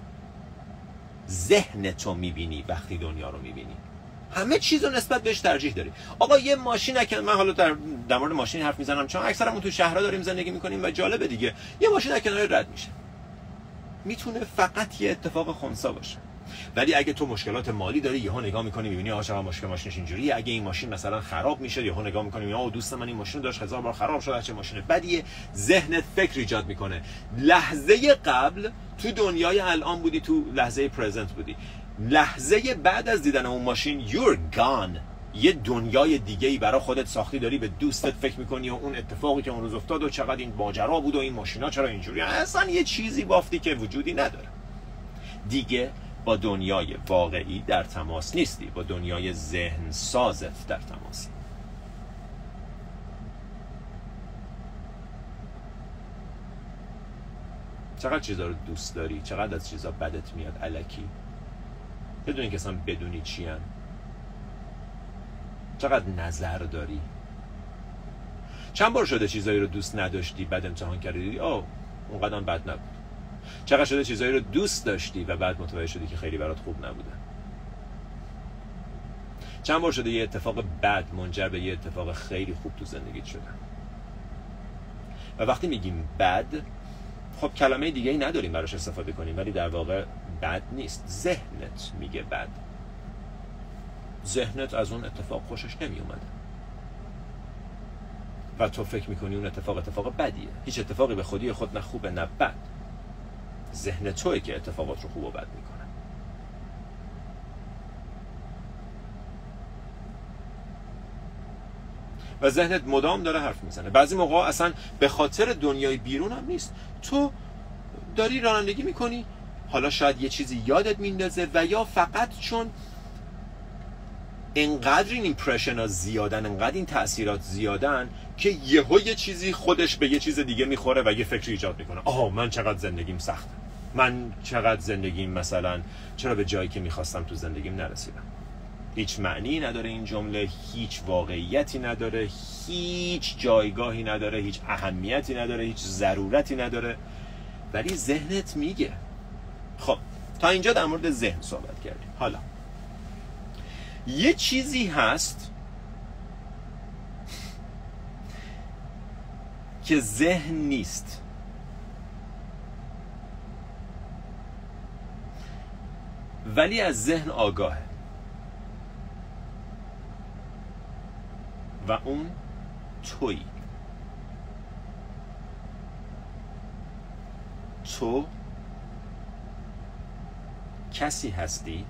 ذهن تو می‌بینی وقتی دنیا رو می‌بینی. همه چیز رو نسبت بهش ترجیح داری. آقا یه ماشین اکن من حالا در, در مورد ماشین حرف می‌زنم چون اکثرمون تو شهرها داریم زندگی می‌کنیم و جالبه دیگه. یه ماشین کنار رد میشه. می‌تونه فقط یه اتفاق خونسا باشه. ولی اگه تو مشکلات مالی داری یهو نگاه می‌کنی می‌بینی آقا مشکل ماشینش اینجوریه. اگه این ماشین مثلا خراب میشه یهو نگاه می‌کنی آقا دوست من این ماشین داشت هزار بار خراب شد چه ماشین بدیه. ذهنت فکر ایجاد می‌کنه. لحظه قبل تو دنیای الان بودی تو لحظه پرزنت بودی. لحظه بعد از دیدن اون ماشین you're gone. یه دنیای دیگه ای برای خودت ساختی داری به دوستت فکر می‌کنی و اون اتفاقی که اون روز افتاد و چقدر این ماجرا بود و این ماشینا چرا اینجوری اصلا یه چیزی بافتی که وجودی نداره. دیگه با دنیای واقعی در تماس نیستی با دنیای ذهن سازت در تماسی. چقدر چیزا رو دوست داری چقدر از چیزا بدت میاد علکی بدون که اصلا بدونی چی هن. چقدر نظر داری؟ چند بار شده چیزایی رو دوست نداشتی بعد امتحان کردی؟ آه اون قدم بد نبود. چقدر شده چیزایی رو دوست داشتی و بعد متوجه شدی که خیلی برات خوب نبوده؟ چند بار شده یه اتفاق بد منجر به یه اتفاق خیلی خوب تو زندگیت شده. و وقتی میگیم بد خب کلمه دیگه ای نداریم براش استفاده کنیم ولی در واقع بد نیست. ذهنت میگه بد. ذهنت از اون اتفاق خوشش نمی اومده و تو فکر می‌کنی اون اتفاق اتفاق بدیه. هیچ اتفاقی به خودی خود نه خوبه نه بد. ذهن توی که اتفاقات رو خوب و بد می‌کنه. و ذهنت مدام داره حرف می‌زنه. بعضی موقع اصلا به خاطر دنیای بیرون هم نیست. تو داری رانندگی می‌کنی حالا شاید یه چیزی یادت میندازه و یا فقط چون انقدر این ایمپرشن ها زیادن انقدر این تاثیرات زیادن که یهو یه چیزی خودش به یه چیز دیگه می‌خوره و یه فکری ایجاد می‌کنه. آها من چقدر زندگیم سخته. من چقدر زندگیم مثلا چرا به جایی که می‌خواستم تو زندگیم نرسیدم؟ هیچ معنی نداره این جمله هیچ واقعیتی نداره هیچ جایگاهی نداره هیچ اهمیتی نداره هیچ ضرورتی نداره. ولی ذهنت میگه. خب تا اینجا در مورد ذهن صحبت کردیم. حالا یه چیزی هست که ذهن نیست. ولی از ذهن آگاهه. و اون توی تو کسی هستی؟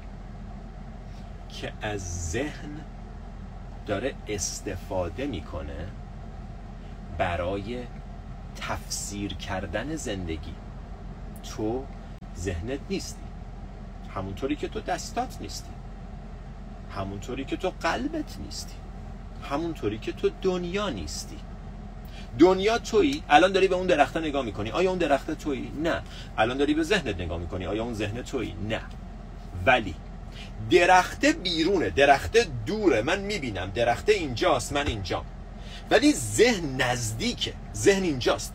که از ذهن داره استفاده می‌کنه برای تفسیر کردن زندگی. تو ذهنت نیستی. همونطوری که تو دستات نیستی. همونطوری که تو قلبت نیستی. همونطوری که تو دنیا نیستی. دنیا تویی؟ الان داری به اون درخته نگاه می‌کنی. آیا اون درخته تویی؟ نه. الان داری به ذهنت نگاه می‌کنی. آیا اون ذهن تویی؟ نه. ولی درخته بیرونه درخته دوره. من می‌بینم درخته اینجاست من اینجا. ولی ذهن نزدیکه ذهن اینجاست.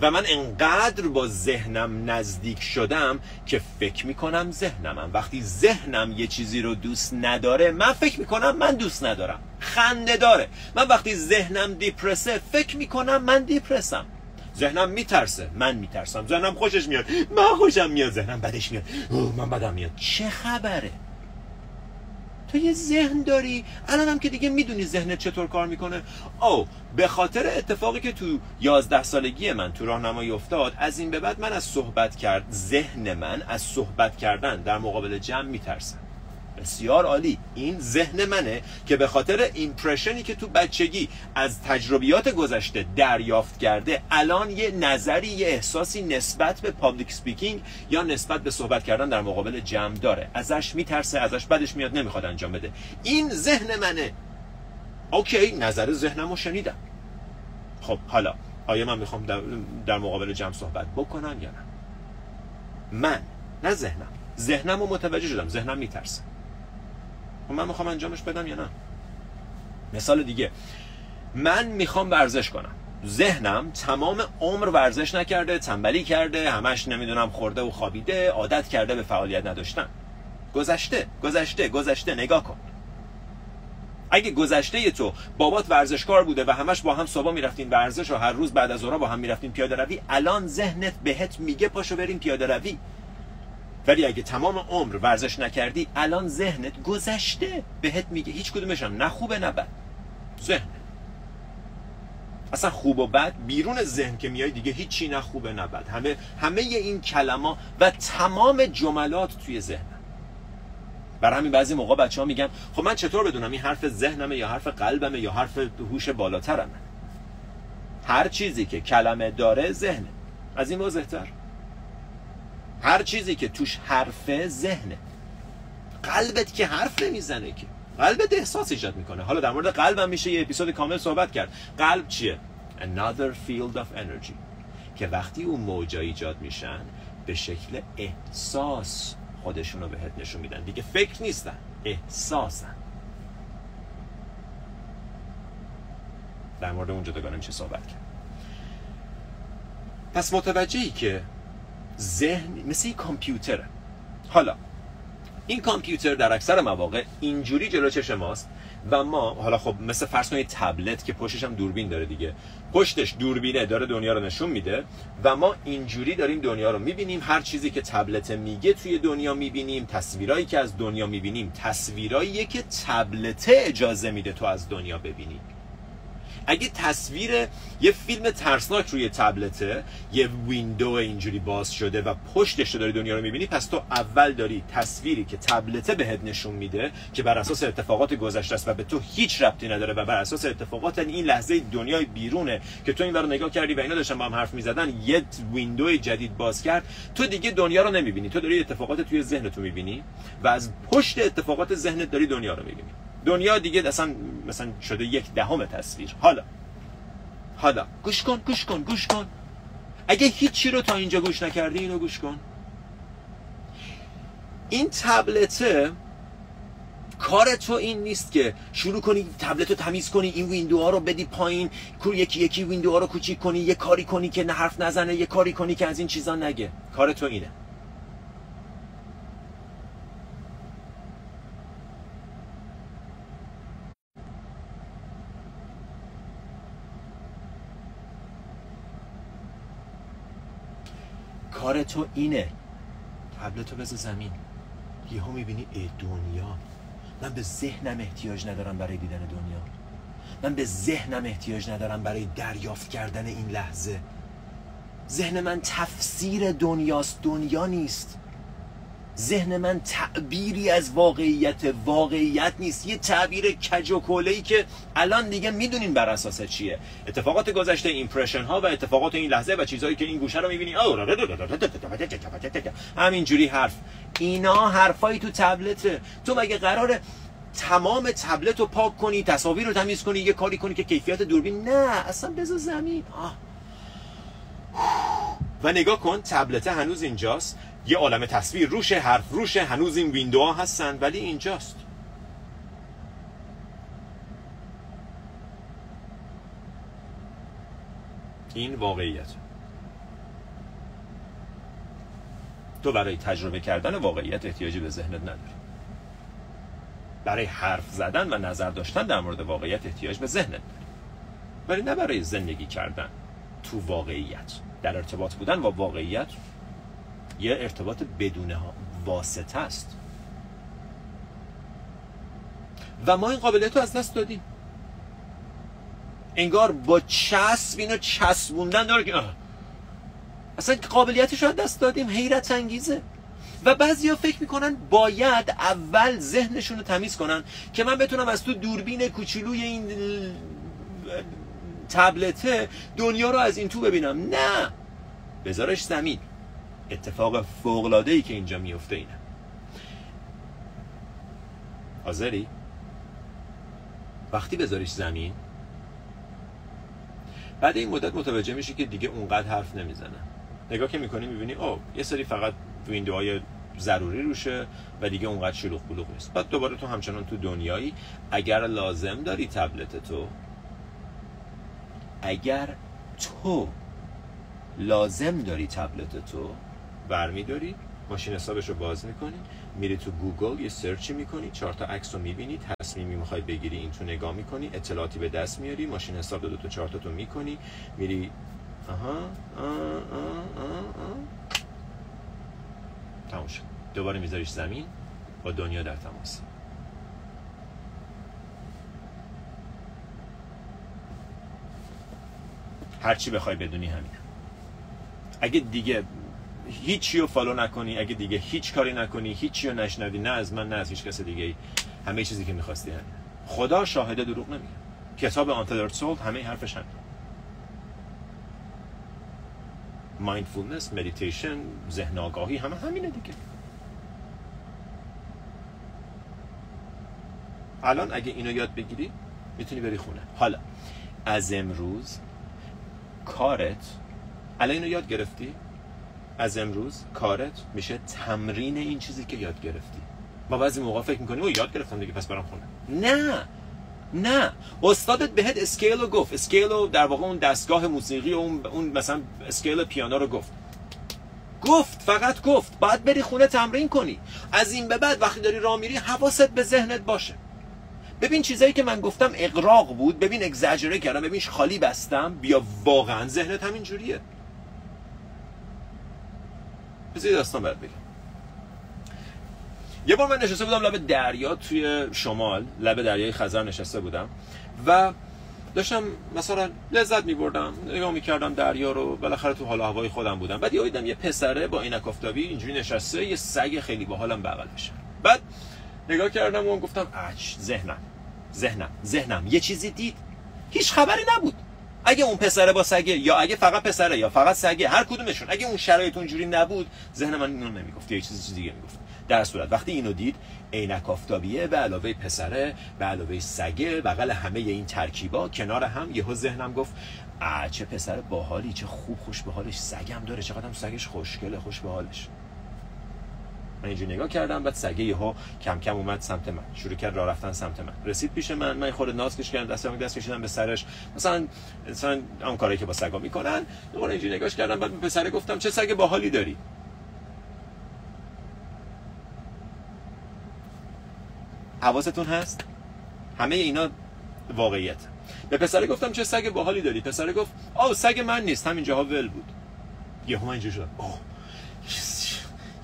و من انقدر با ذهنم نزدیک شدم که فکر می‌کنم ذهنمم وقتی ذهنم یه چیزی رو دوست نداره من فکر می‌کنم من دوست ندارم. خنده داره. من وقتی ذهنم دیپرسه فکر می‌کنم من دیپرسم ذهنم میترسه من میترسم. ذهنم خوشش میاد. من خوشم میاد ذهنم بدش میاد. من بدم میاد. چه خبره؟ تو یه ذهن داری؟ الانم که دیگه می‌دونی ذهنت چطور کار می‌کنه. او به خاطر اتفاقی که تو 11 سالگی من تو راهنمایی افتاد از این به بعد من از صحبت کرد ذهن من از صحبت کردن در مقابل جمع میترسم. بسیار عالی. این ذهن منه که به خاطر impression ی که تو بچگی از تجربیات گذشته دریافت کرده الان یه نظری یه احساسی نسبت به public speaking یا نسبت به صحبت کردن در مقابل جمع داره. ازش میترسه ازش بدش میاد نمی‌خواد انجام بده. این ذهن منه. okay نظر ذهنم رو شنیدم. خب حالا آیا من می‌خوام در, مقابل جمع صحبت بکنم یا نه؟ من نه ذهنم. ذهنم رو متوجه شدم. ذهنم میترسه. من می‌خوام انجامش بدم یا نه؟ مثال دیگه. من می‌خوام ورزش کنم. ذهنم تمام عمر ورزش نکرده تنبلی کرده همش نمی‌دونم خورده و خوابیده عادت کرده به فعالیت نداشتن. گذشته گذشته گذشته نگاه کن. اگه گذشته تو بابات ورزشکار بوده و همش با هم صبح می‌رفتین ورزش و هر روز بعد از ظهر با هم می‌رفتین پیاده روی الان ذهنت بهت میگه پاشو بریم پیاده روی. ولی اگه تمام عمر ورزش نکردی الان ذهنت گذشته. بهت میگه هیچ کدومشم نه خوبه نه بد. ذهن. اصلا خوب و بد بیرون ذهن که میای دیگه هیچی نه خوبه نه بد. همه همه این کلمه و تمام جملات توی ذهن برای همین بعضی موقع بچه ها میگن خب من چطور بدونم این حرف ذهنمه یا حرف قلبمه یا حرف هوش بالاترمه؟ هر چیزی که کلمه داره ذهنه. از این واضحتر. هر چیزی که توش حرفه ذهنه. قلبت که حرف نمی‌زنه که. قلبت احساس ایجاد می‌کنه. حالا در مورد قلبم میشه یه اپیزود کامل صحبت کرد. قلب چیه؟ Another field of energy. که وقتی اون موجا ایجاد میشن به شکل احساس خودشون رو بهت نشون میدن. دیگه فکر نیستن احساسن. در مورد اون جداگانه میشه صحبت کرد. پس متوجهی که ذهن مثل یک کامپیوتره. حالا این کامپیوتر در اکثر مواقع اینجوری جلو چشم ماست و ما حالا خب مثل فرض کنید تبلت که پشتش هم دوربین داره دیگه. پشتش دوربینه داره دنیا رو نشون میده و ما اینجوری داریم دنیا رو می‌بینیم. هر چیزی که تبلت میگه توی دنیا می‌بینیم تصویرایی که از دنیا می‌بینیم تصویرایی که تبلت اجازه میده تو از دنیا ببینیم اگه تصویر یه فیلم ترسناک روی تبلته یه ویندو اینجوری باز شده و پشتش رو داری دنیا رو می‌بینی پس تو اول داری تصویری که تبلته بهت نشون میده که بر اساس اتفاقات گذشته است و به تو هیچ ربطی نداره و بر اساس اتفاقات این لحظه دنیای بیرونه که تو این رو نگاه کردی و اینا داشتن با هم حرف می‌زدن یه ویندو جدید باز کرد. تو دیگه دنیا رو نمی‌بینی. تو داری اتفاقات توی ذهن تو می‌بینی و از پشت اتفاقات ذهنت داری دنیا رو می‌بینی. دنیا دیگه اصلا مثلا شده یک دهم تصویر. حالا. حالا. گوش کن گوش کن گوش کن. اگه هیچی رو تا اینجا گوش نکردی اینو گوش کن. این تبلته کار تو این نیست که شروع کنی تبلت رو تمیز کنی این ویندوها رو بدی پایین یکی یکی ویندوها رو کوچیک کنی یه کاری کنی که نه حرف نزنه یه کاری کنی که از این چیزا نگه. کار تو اینه. کار تو اینه. تبلتو بذار زمین. یهو می‌بینی ای دنیا. من به ذهنم احتیاج ندارم برای دیدن دنیا. من به ذهنم احتیاج ندارم برای دریافت کردن این لحظه. ذهن من تفسیر دنیاست. دنیا نیست. ذهن من تعبیری از واقعیت واقعیت نیست یه تعبیر کج و ای که الان دیگه می‌دونین بر اساس چیه اتفاقات گذشته ایمپرشن ها و اتفاقات این لحظه و چیزهایی که این گوشه رو می‌بینی همینجوری حرف اینا حرفایی تو تبلته تو مگه قراره تمام تبلت رو پاک کنی تصاویر رو تمیز کنی یه کاری کنی که کیفیت دوربین نه اصلا بذار زمین آه. و نگاه کن تبلته هنوز اینجاست یه عالم تصویر روشه حرف روشه هنوز این ویندوها هستن ولی اینجاست. این واقعیت. تو برای تجربه کردن واقعیت احتیاجی به ذهنت نداری. برای حرف زدن و نظر داشتن در مورد واقعیت احتیاج به ذهنت داری. ولی نه برای زندگی کردن. تو واقعیت. در ارتباط بودن با واقعیت یه ارتباط بدون واسطه است. و ما این قابلیت رو از دست دادیم. انگار با چسب اینو چسبوندن داره که اصلا قابلیتش رو دست دادیم حیرت انگیزه. و بعضیا فکر می‌کنن باید اول ذهنشون رو تمیز کنن که من بتونم از تو دوربین کوچولوی این تبلته دنیا رو از این تو ببینم. نه. بذارش زمین. اتفاق فوقلاده ای که اینجا میفته اینه. حاضری؟ وقتی بذاریش زمین؟ بعد این مدت متوجه میشه که دیگه اونقدر حرف نمی‌زنه. نگاه که می‌کنی می‌بینی او یه سری فقط ویندوهای ضروری روشه و دیگه اونقدر شلوغ بلوغ نیست. بعد دوباره تو همچنان تو دنیایی اگر لازم داری تبلت تو. اگر تو لازم داری تبلت تو برمیداری ماشین حسابش رو باز می‌کنی میری تو گوگل یه سرچی می‌کنی چهار تا عکس رو می‌بینی تصمیمی می‌خوای بگیری این تو نگاه می‌کنی اطلاعاتی به دست میاری ماشین حساب دو, دو تا چهار تا تو می‌کنی میری آها آه آه آه تموم شد. دوباره میذاریش زمین با دنیا در تماس. هرچی بخوای بدونی همینه اگه دیگه هیچی رو follow نکنی. اگه دیگه هیچ کاری نکنی هیچی رو نشنوی نه از من نه از هیچ کس دیگه همه چیزی که می‌خواستی همین خدا شاهده دروغ نمیگه. کتاب Untethered Soul همه حرفش همین mindfulness meditation ذهن آگاهی همه همینه دیگه. الان اگه اینو یاد بگیری می‌تونی بری خونه. حالا از امروز کارت الان اینو یاد گرفتی؟ از امروز کارت میشه تمرین این چیزی که یاد گرفتی. با بعضی موقع فکر می‌کنی او یاد گرفتم دیگه پس برم خونه. نه نه. استادت بهت scale رو گفت. scale رو در واقع اون دستگاه موسیقی و اون, اون مثلا scale پیانو رو گفت. گفت فقط گفت. باید بری خونه تمرین کنی. از این به بعد وقتی داری راه میری حواست به ذهنت باشه. ببین چیزایی که من گفتم اقراق بود. ببین اگزاجره کردم. ببین خالی بستم. بیا واقعا ذهنت همین جوریه بذار داستان برات بگم. یه بار من نشسته بودم لب دریا توی شمال لب دریای خزر نشسته بودم و داشتم مثلا لذت میبردم نگاه می‌کردم دریا رو بالاخره تو حال هوای خودم بودم. بعد دیدم یه پسره با عینک آفتابی اینجوری نشسته یه سگ خیلی باحالم بغلشه بعد نگاه کردم و گفتم اچ ذهنم ذهنم ذهنم. یه چیزی دید هیچ خبری نبود. اگه اون پسره با سگه یا اگه فقط پسره یا فقط سگه هر کدومشون. اگه اون شرایط اونجوری نبود ذهن من اینو نمی‌گفت. یه چیزی دیگه می‌گفت. در صورت وقتی اینو دید عینک آفتابیه به علاوه پسره به علاوه سگه بغل همه این ترکیبا کنار هم یهو ذهنم گفت چه پسر باحالی چه خوب خوش به حالش. سگم داره. چقدر سگش خوشگله خوش به حالش. من اینجوری نگاه کردم بعد سگه یهو کم کم اومد سمت من. شروع کرد راه رفتن سمت من. رسید پیش من من خود ناز کش کردم دستم دست کشیدم به سرش. مثلا مثلا اون کاری که با سگا می‌کنن دوباره اینجوری نگاش کردم بعد به پسره گفتم چه سگ باحالی داری؟ حواستون هست؟ همه اینا واقعیت. به پسره گفتم چه سگ باحالی داری؟ پسره گفت آو سگ من نیست همین جاها ول بود. یهو اینجوری شد. اوه.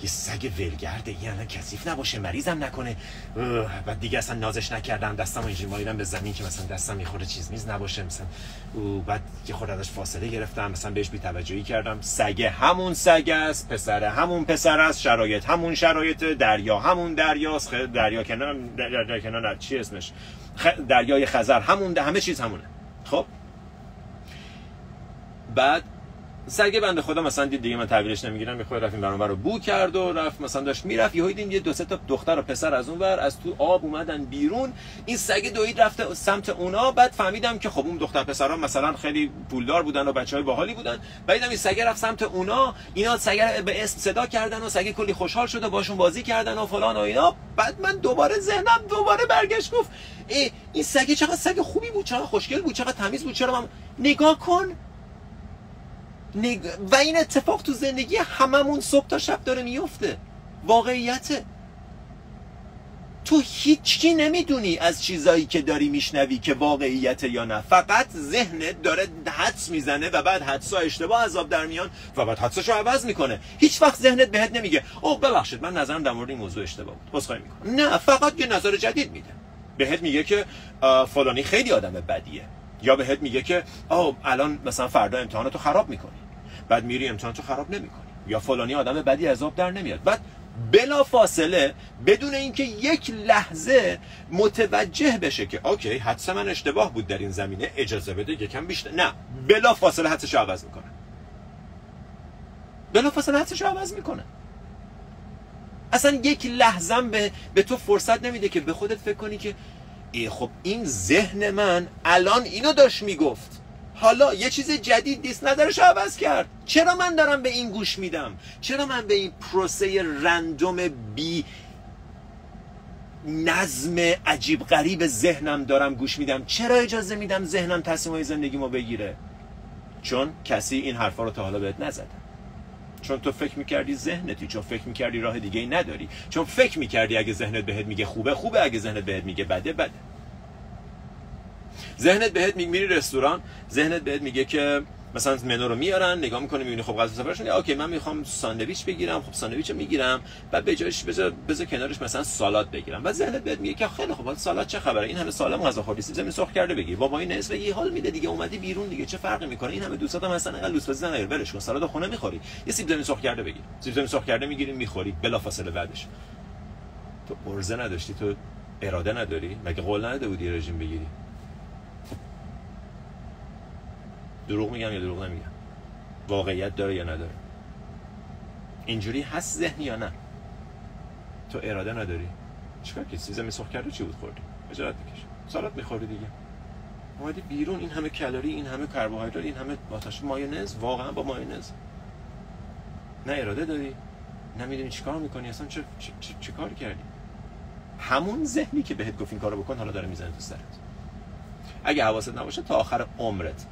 یه سگ ولگرده این الان کثیف نباشه مریضم نکنه. و دیگه اصلا نازش نکردم دستم اینجوری مالیدم به زمین که مثلا دستم می‌خوره چیز میز نباشه مثلا. بعد یه خورده ازش فاصله گرفتم مثلا بهش بی‌توجهی کردم. سگ همون سگ است پسر همون پسر است شرایط همون شرایط دریا همون دریاست دریا کنار دریا کنار چی اسمش؟ دریای خزر همون همه چیز همونه. خب؟ بعد سگ بنده خدا مثلا دید دیگه من تحویلش نمی‌گیرم یه خود رفتیم برام رو بو کرد و رفت مثلا داشت می‌رفت. یهو دیدیم یه دو سه تا دختر و پسر از اون ور از تو آب اومدن بیرون. این سگ دوید رفته سمت اونا. بعد فهمیدم که خب اون دختر پسرا مثلا خیلی پولدار بودن و بچهای باحالی بودن. بعدم این سگ رفت سمت اونا. اینا سگ به اسم صدا کردن و سگ کلی خوشحال شده باشون بازی کردن و فلان و اینا. بعد من دوباره ذهنم دوباره برگشت گفت ای این سگ چقدر سگ خوبی بود چقدر خوشگل بود چقدر تمیز بود چرا من نگاه کن. و این اتفاق تو زندگی هممون صبح تا شب داره میفته. واقعیته. تو هیچکی نمی‌دونی از چیزایی که داری میشنوی که واقعیت یا نه. فقط ذهنت داره حدس می‌زنه و بعد حدسا اشتباه عذاب در میان و بعد حدساشو عوض می‌کنه. هیچ وقت ذهنت بهت نمیگه او ببخشید من نظرم در مورد این موضوع اشتباه بود. عذرخواهی می‌کنم. نه فقط یه نظر جدید میده. بهت میگه که فلانی خیلی آدم بدیه. یا بهت میگه که او الان مثلا فردا امتحاناتو خراب می‌کنی. بعد میری امتحاناتو خراب نمی‌کنی. یا فلانی آدم بدی عذاب در نمیاد. بعد بلا فاصله بدون اینکه یک لحظه متوجه بشه که اوکی حدس من اشتباه بود در این زمینه اجازه بده یکم بیشتر. نه بلا فاصله حدسش عوض می‌کنه. بلا فاصله حدسش عوض می‌کنه. اصلا یک لحظه به, به تو فرصت نمیده که به خودت فکر کنی که ای خب این ذهن من الان اینو داشت می‌گفت. حالا یه چیز جدید نیست نظرش عوض کرد. چرا من دارم به این گوش میدم؟ چرا من به این پروسه رندوم بی نظم عجیب غریب ذهنم دارم گوش میدم؟ چرا اجازه میدم ذهنم تصمیم زندگیمو بگیره؟ چون کسی این حرفا رو تا حالا بهت نزده. چون تو فکر می‌کردی ذهنتی چون فکر می‌کردی راه دیگه ای نداری. چون فکر می‌کردی اگه ذهنت بهت میگه خوبه خوبه اگه ذهنت بهت میگه بده بده. ذهنت بهت میگه میری رستوران ذهنت بهت میگه که مثلا منو رو میارن نگاه می‌کنه می‌بینی خب غذا سفارش okay من می‌خوام ساندویچ بگیرم خب ساندویچ می‌گیرم بعد به جایش بذار بذار کنارش مثلا سالاد بگیرم. بعد ذهنت بهت میگه که خیلی خب سالاد چه خبره؟ این همه سالم غذا خوردی سیب زمینی سرخ کرده بگیر. بابا این نصف یه حال میده دیگه اومدی بیرون دیگه چه فرقی می‌کنه؟ این همه دوستات هم مثلا انقدر لوس بزن ولش کن سالاد خونه می‌خوری. یه سیب زمینی سرخ کرده بگیر. سیب زمینی سرخ کرده می‌گیری می‌خوری. بلافاصله بعدش. تو ارزه نداشتی تو اراده نداری. مگه قول نداده بودی رژیم بگیری؟ دروغ میگم یا دروغ نمیگم؟ واقعیت داره یا نداره؟ اینجوری هست ذهن یا نه؟ تو اراده نداری؟ چیکار که سیزم مسخ کرده چی بود خوردی؟ اجازه بکش. سالات می‌خوری دیگه. اومدی بیرون این همه کالری این همه کربوهیدرات این همه آتش مایونز واقعا با مایونز. نه اراده داری؟ نمی‌دونی چیکار می‌کنی؟ اصلا چه چه, چه, چه کار کردی؟ همون ذهنی که بهت گفت این کارو بکن حالا داره می‌زنه تو سرت. اگه حواست نباشه تا آخر عمرت.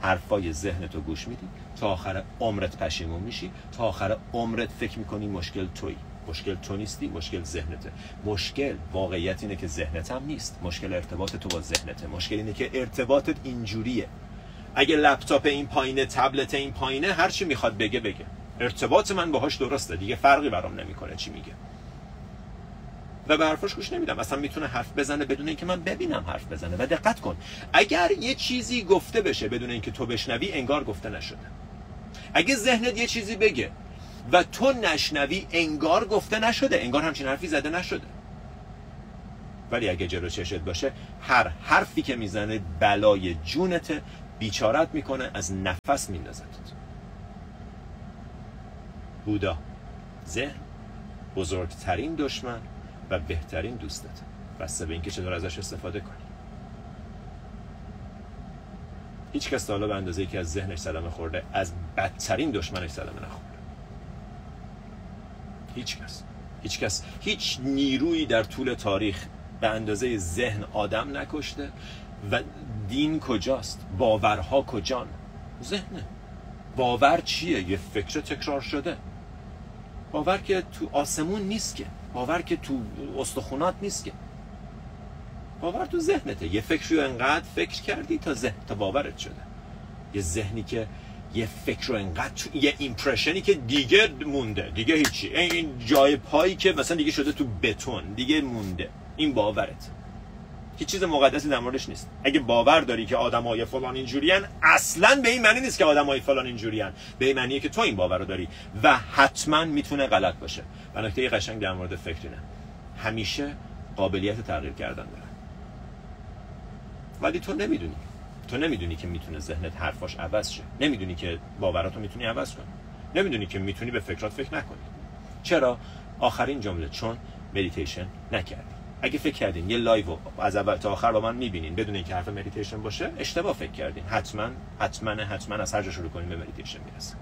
حرفای ذهنتو گوش میدی. تا آخر عمرت پشیمون میشی. تا آخر عمرت فکر می‌کنی مشکل توی مشکل تو نیستی مشکل ذهنته. مشکل واقعیت اینه که ذهنت هم نیست. مشکل ارتباط تو با ذهنته. مشکل اینه که ارتباطت اینجوریه. اگه لپتاپ این پایینه تبلت این پایینه هر چی می‌خواد بگه بگه. ارتباط من باهاش درسته. دیگه فرقی برام نمی‌کنه چی میگه. و به حرفش گوش نمیدم. اصلا می‌تونه حرف بزنه بدون اینکه من ببینم حرف بزنه. و دقت کن. اگر یه چیزی گفته بشه بدون اینکه تو بشنوی انگار گفته نشده. اگه ذهنت یه چیزی بگه و تو نشنوی انگار گفته نشده. انگار همچین حرفی زده نشده. ولی اگه جلو چشت باشه هر حرفی که می‌زنه بلای جونت بیچارت می‌کنه از نفس میندازتت بودا ذهن بزرگترین دشمن. و بهترین دوستت. بسته به اینکه چطور ازش استفاده کنی. هیچ کس حالا به اندازه که از ذهنش صدمه خورده از بدترین دشمنش صدمه نخورده. هیچ کس. هیچ کس. هیچ نیرویی در طول تاریخ به اندازه ذهن آدم نکشته و دین کجاست؟ باورها کجان ذهنه. باور چیه؟ یه فکر تکرار شده. باور که تو آسمون نیست که. باور که تو استخونات نیست که. باور تو ذهنته. یه فکر رو انقدر فکر کردی تا ذهن تا باورت شده. یه ذهنی که یه فکر رو انقدر یه ایمپرشنی که دیگه مونده. دیگه هیچی. این جای پایی که مثلا دیگه شده تو بتون. دیگه مونده. این باورت. هیچ چیز مقدسی در موردش نیست. اگه باور داری که آدمای فلان اینجوریان اصلا به این معنی نیست که آدمای فلان اینجوریان به این معنیه که تو این باور رو داری و حتما می‌تونه غلط باشه. و نکته قشنگ در مورد فکرینه همیشه قابلیت تغییر کردن داره. ولی تو نمی‌دونی. تو نمی‌دونی که می‌تونه ذهنت حرفاش عوض شه. نمی‌دونی که باوراتو می‌تونی عوض کنی. نمی‌دونی که می‌تونی به فکرات فکر نکنی. چرا؟ آخرین جمله چون مدیتیشن نکردی. اگه فکر کردین یه live از اول تا آخر با من می‌بینین بدون اینکه حرف مدیتیشن باشه اشتباه فکر کردین. حتما حتما حتما از هر جا شروع کنین به مدیتیشن می‌رسه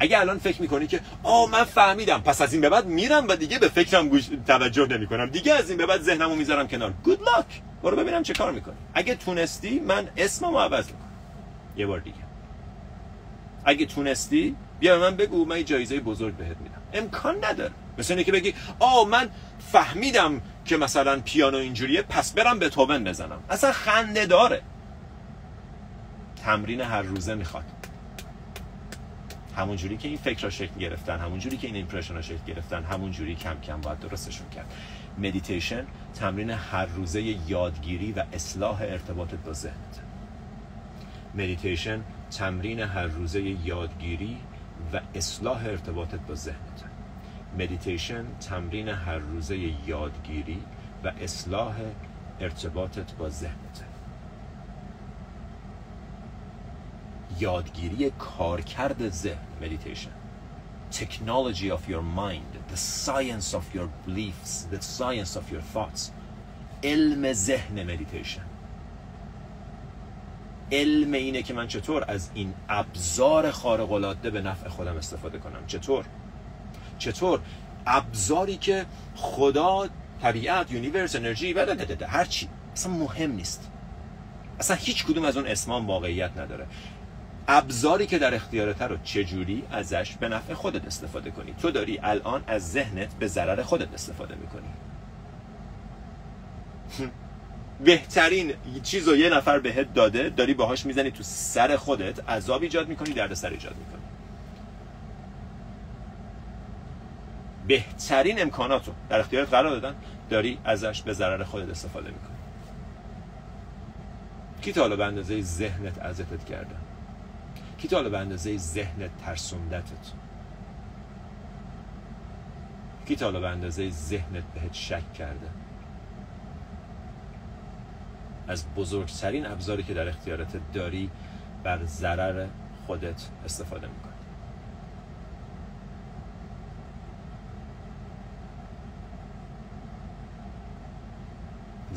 اگه الان فکر می‌کنی که آ من فهمیدم پس از این به بعد میرم و دیگه به فکرم گوش توجه نمی‌کنم. دیگه از این به بعد ذهنمو می‌ذارم کنار. good luck برو ببینم چه کار می‌کنی. اگه تونستی من اسممو عوض می‌کنم. یه بار دیگه. اگه تونستی بیا من بگو من جایزه بزرگ بهت میدم. امکان نداره. مثل اینه که بگی آ من فهمیدم که مثلا پیانو اینجوریه پس برم بتهوون بزنم. اصلا خنده داره. تمرین هر روزه می‌خواد. همون جوری که این فکرا شکل گرفتن همون جوری که این impression ا شکل گرفتن همون جوری کم کم باید درستشون کرد. مدیتیشن تمرین هر روزه یادگیری و اصلاح ارتباطت با ذهنت مدیتیشن تمرین هر روزه یادگیری و اصلاح ارتباطت با ذهنت. مدیتیشن تمرین هر روزه یادگیری و اصلاح ارتباطت با ذهنت. یادگیری کارکرد ذهن meditation. Technology of your mind the science of your beliefs the science of your thoughts. علم ذهن meditation. علم اینه که من چطور از این ابزار خارق العاده به نفع خودم استفاده کنم. چطور؟ چطور؟ ابزاری که خدا طبیعت یونیورس انرژی و هر چی. اصلا مهم نیست. اصلا هیچ کدوم از اون اسمان واقعیت نداره. ابزاری که در اختیارت رو چجوری ازش به نفع خودت استفاده کنی؟ تو داری الان از ذهنت به ضرر خودت استفاده می‌کنی. بهترین چیز رو یه نفر بهت داده داری باهاش می‌زنی تو سر خودت عذاب ایجاد می‌کنی درد سر ایجاد می‌کنی. بهترین امکانات رو در اختیارت قرار دادن داری ازش به ضرر خودت استفاده می‌کنی. کی تا حالا به اندازه ذهنت ازتت کرده؟ کی تا به اندازه ذهنت ترسوندتت؟ کی تا به اندازه ذهنت بهت شک کرده؟ از بزرگترین ابزاری که در اختیارت داری بر ضرر خودت استفاده می‌کنی.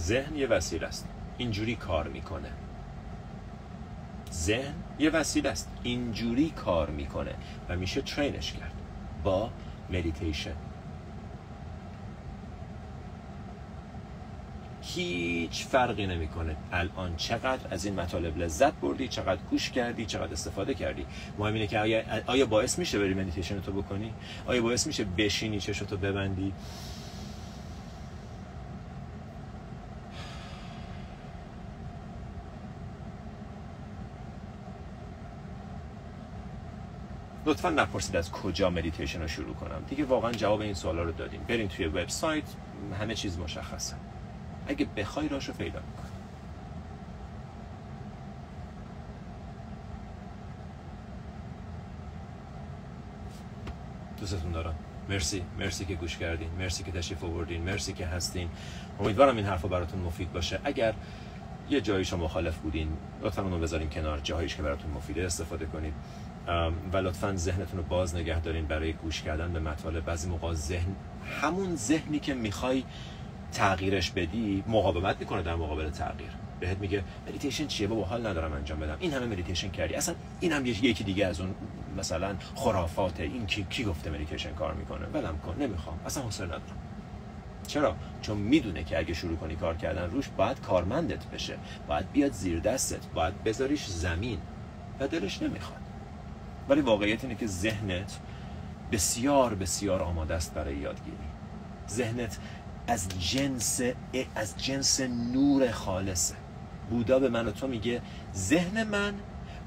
ذهن یه وسیله است. اینجوری کار می‌کنه. ذهن یه وسیله است. اینجوری کار می‌کنه. و میشه train ش کرد. با مدیتیشن هیچ فرقی نمی‌کنه. الان چقدر از این مطالب لذت بردی چقدر گوش کردی چقدر استفاده کردی. مهم اینه که آیا, آیا باعث میشه بری مدیتیشن تو بکنی؟ آیا باعث میشه بشینی چشتو ببندی؟ لطفا نپرسید از کجا مدیتیشن رو شروع کنم. دیگه واقعا جواب این سوالا رو دادیم. برین توی وبسایت همه چیز مشخصه. اگه بخوای راشو پیدا می‌کنی. دوستتون دارم. مرسی. مرسی که گوش کردین. مرسی که تشریف آوردین. مرسی که هستین. امیدوارم این حرفا براتون مفید باشه. اگر یه جایی مخالف بودین لطفا اونو بذارین کنار. جاییش که براتون مفیده استفاده کنید. و لطفا ذهنتون رو باز نگه دارین برای گوش کردن به مطالب. بعضی موقع ذهن همون ذهنی که می‌خوای تغییرش بدی مقاومت می‌کنه در مقابل تغییر. بهت میگه مدیتیشن چیه بابا؟ حال ندارم انجام بدم. این همه مدیتیشن کردی. اصلا این هم یکی دیگه از اون مثلا خرافاته این کی, کی گفته مدیتیشن کار می‌کنه؟ ولم کن نمی‌خوام. اصلا حوصله ندارم. چرا؟ چون می‌دونه که اگه شروع کنی کار کردن روش باید کارمندت بشه. باید بیاد زیر دستت. باید بذاریش زمین. و دلش نمی‌خواد. ولی واقعیت اینه که ذهنت بسیار بسیار آماده است برای یادگیری. ذهنت از جنس از جنس نور خالصه. بودا به من و تو میگه ذهن من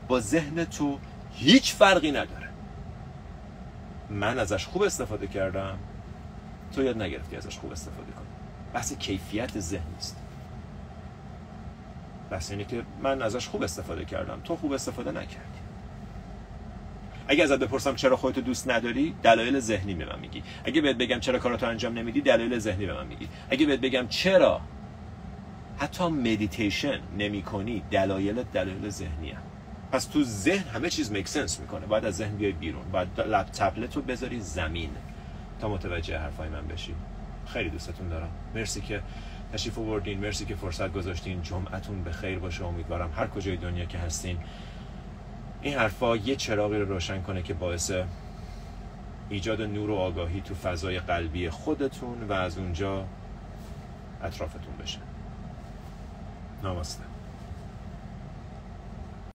با ذهن تو هیچ فرقی نداره. من ازش خوب استفاده کردم تو یاد نگرفتی ازش خوب استفاده کنی. بحث کیفیت ذهن است بحث اینه که من ازش خوب استفاده کردم تو خوب استفاده نکردی. اگه ازت بپرسم چرا خودتو دوست نداری دلایل ذهنی به من میگی. اگه بهت بگم چرا کاراتو انجام نمیدی دلایل ذهنی به من میگی. اگه بهت بگم چرا حتی مدیتیشن نمی کنی دلایل دلایل ذهنی هم. پس تو ذهن همه چیز make sense می‌کنه. باید از ذهن بیای بیرون. باید لپ تبلت رو بذاری زمین. تا متوجه حرفای من بشی. خیلی دوستتون دارم. مرسی که تشریف آوردین. مرسی که فرصت گذاشتین. جمعتون به خیر باشه. امیدوارم هر کجای دنیا که هستین این حرفا یه چراغی رو روشن کنه که باعث ایجاد نور و آگاهی تو فضای قلبی خودتون و از اونجا اطرافتون بشه. نامسته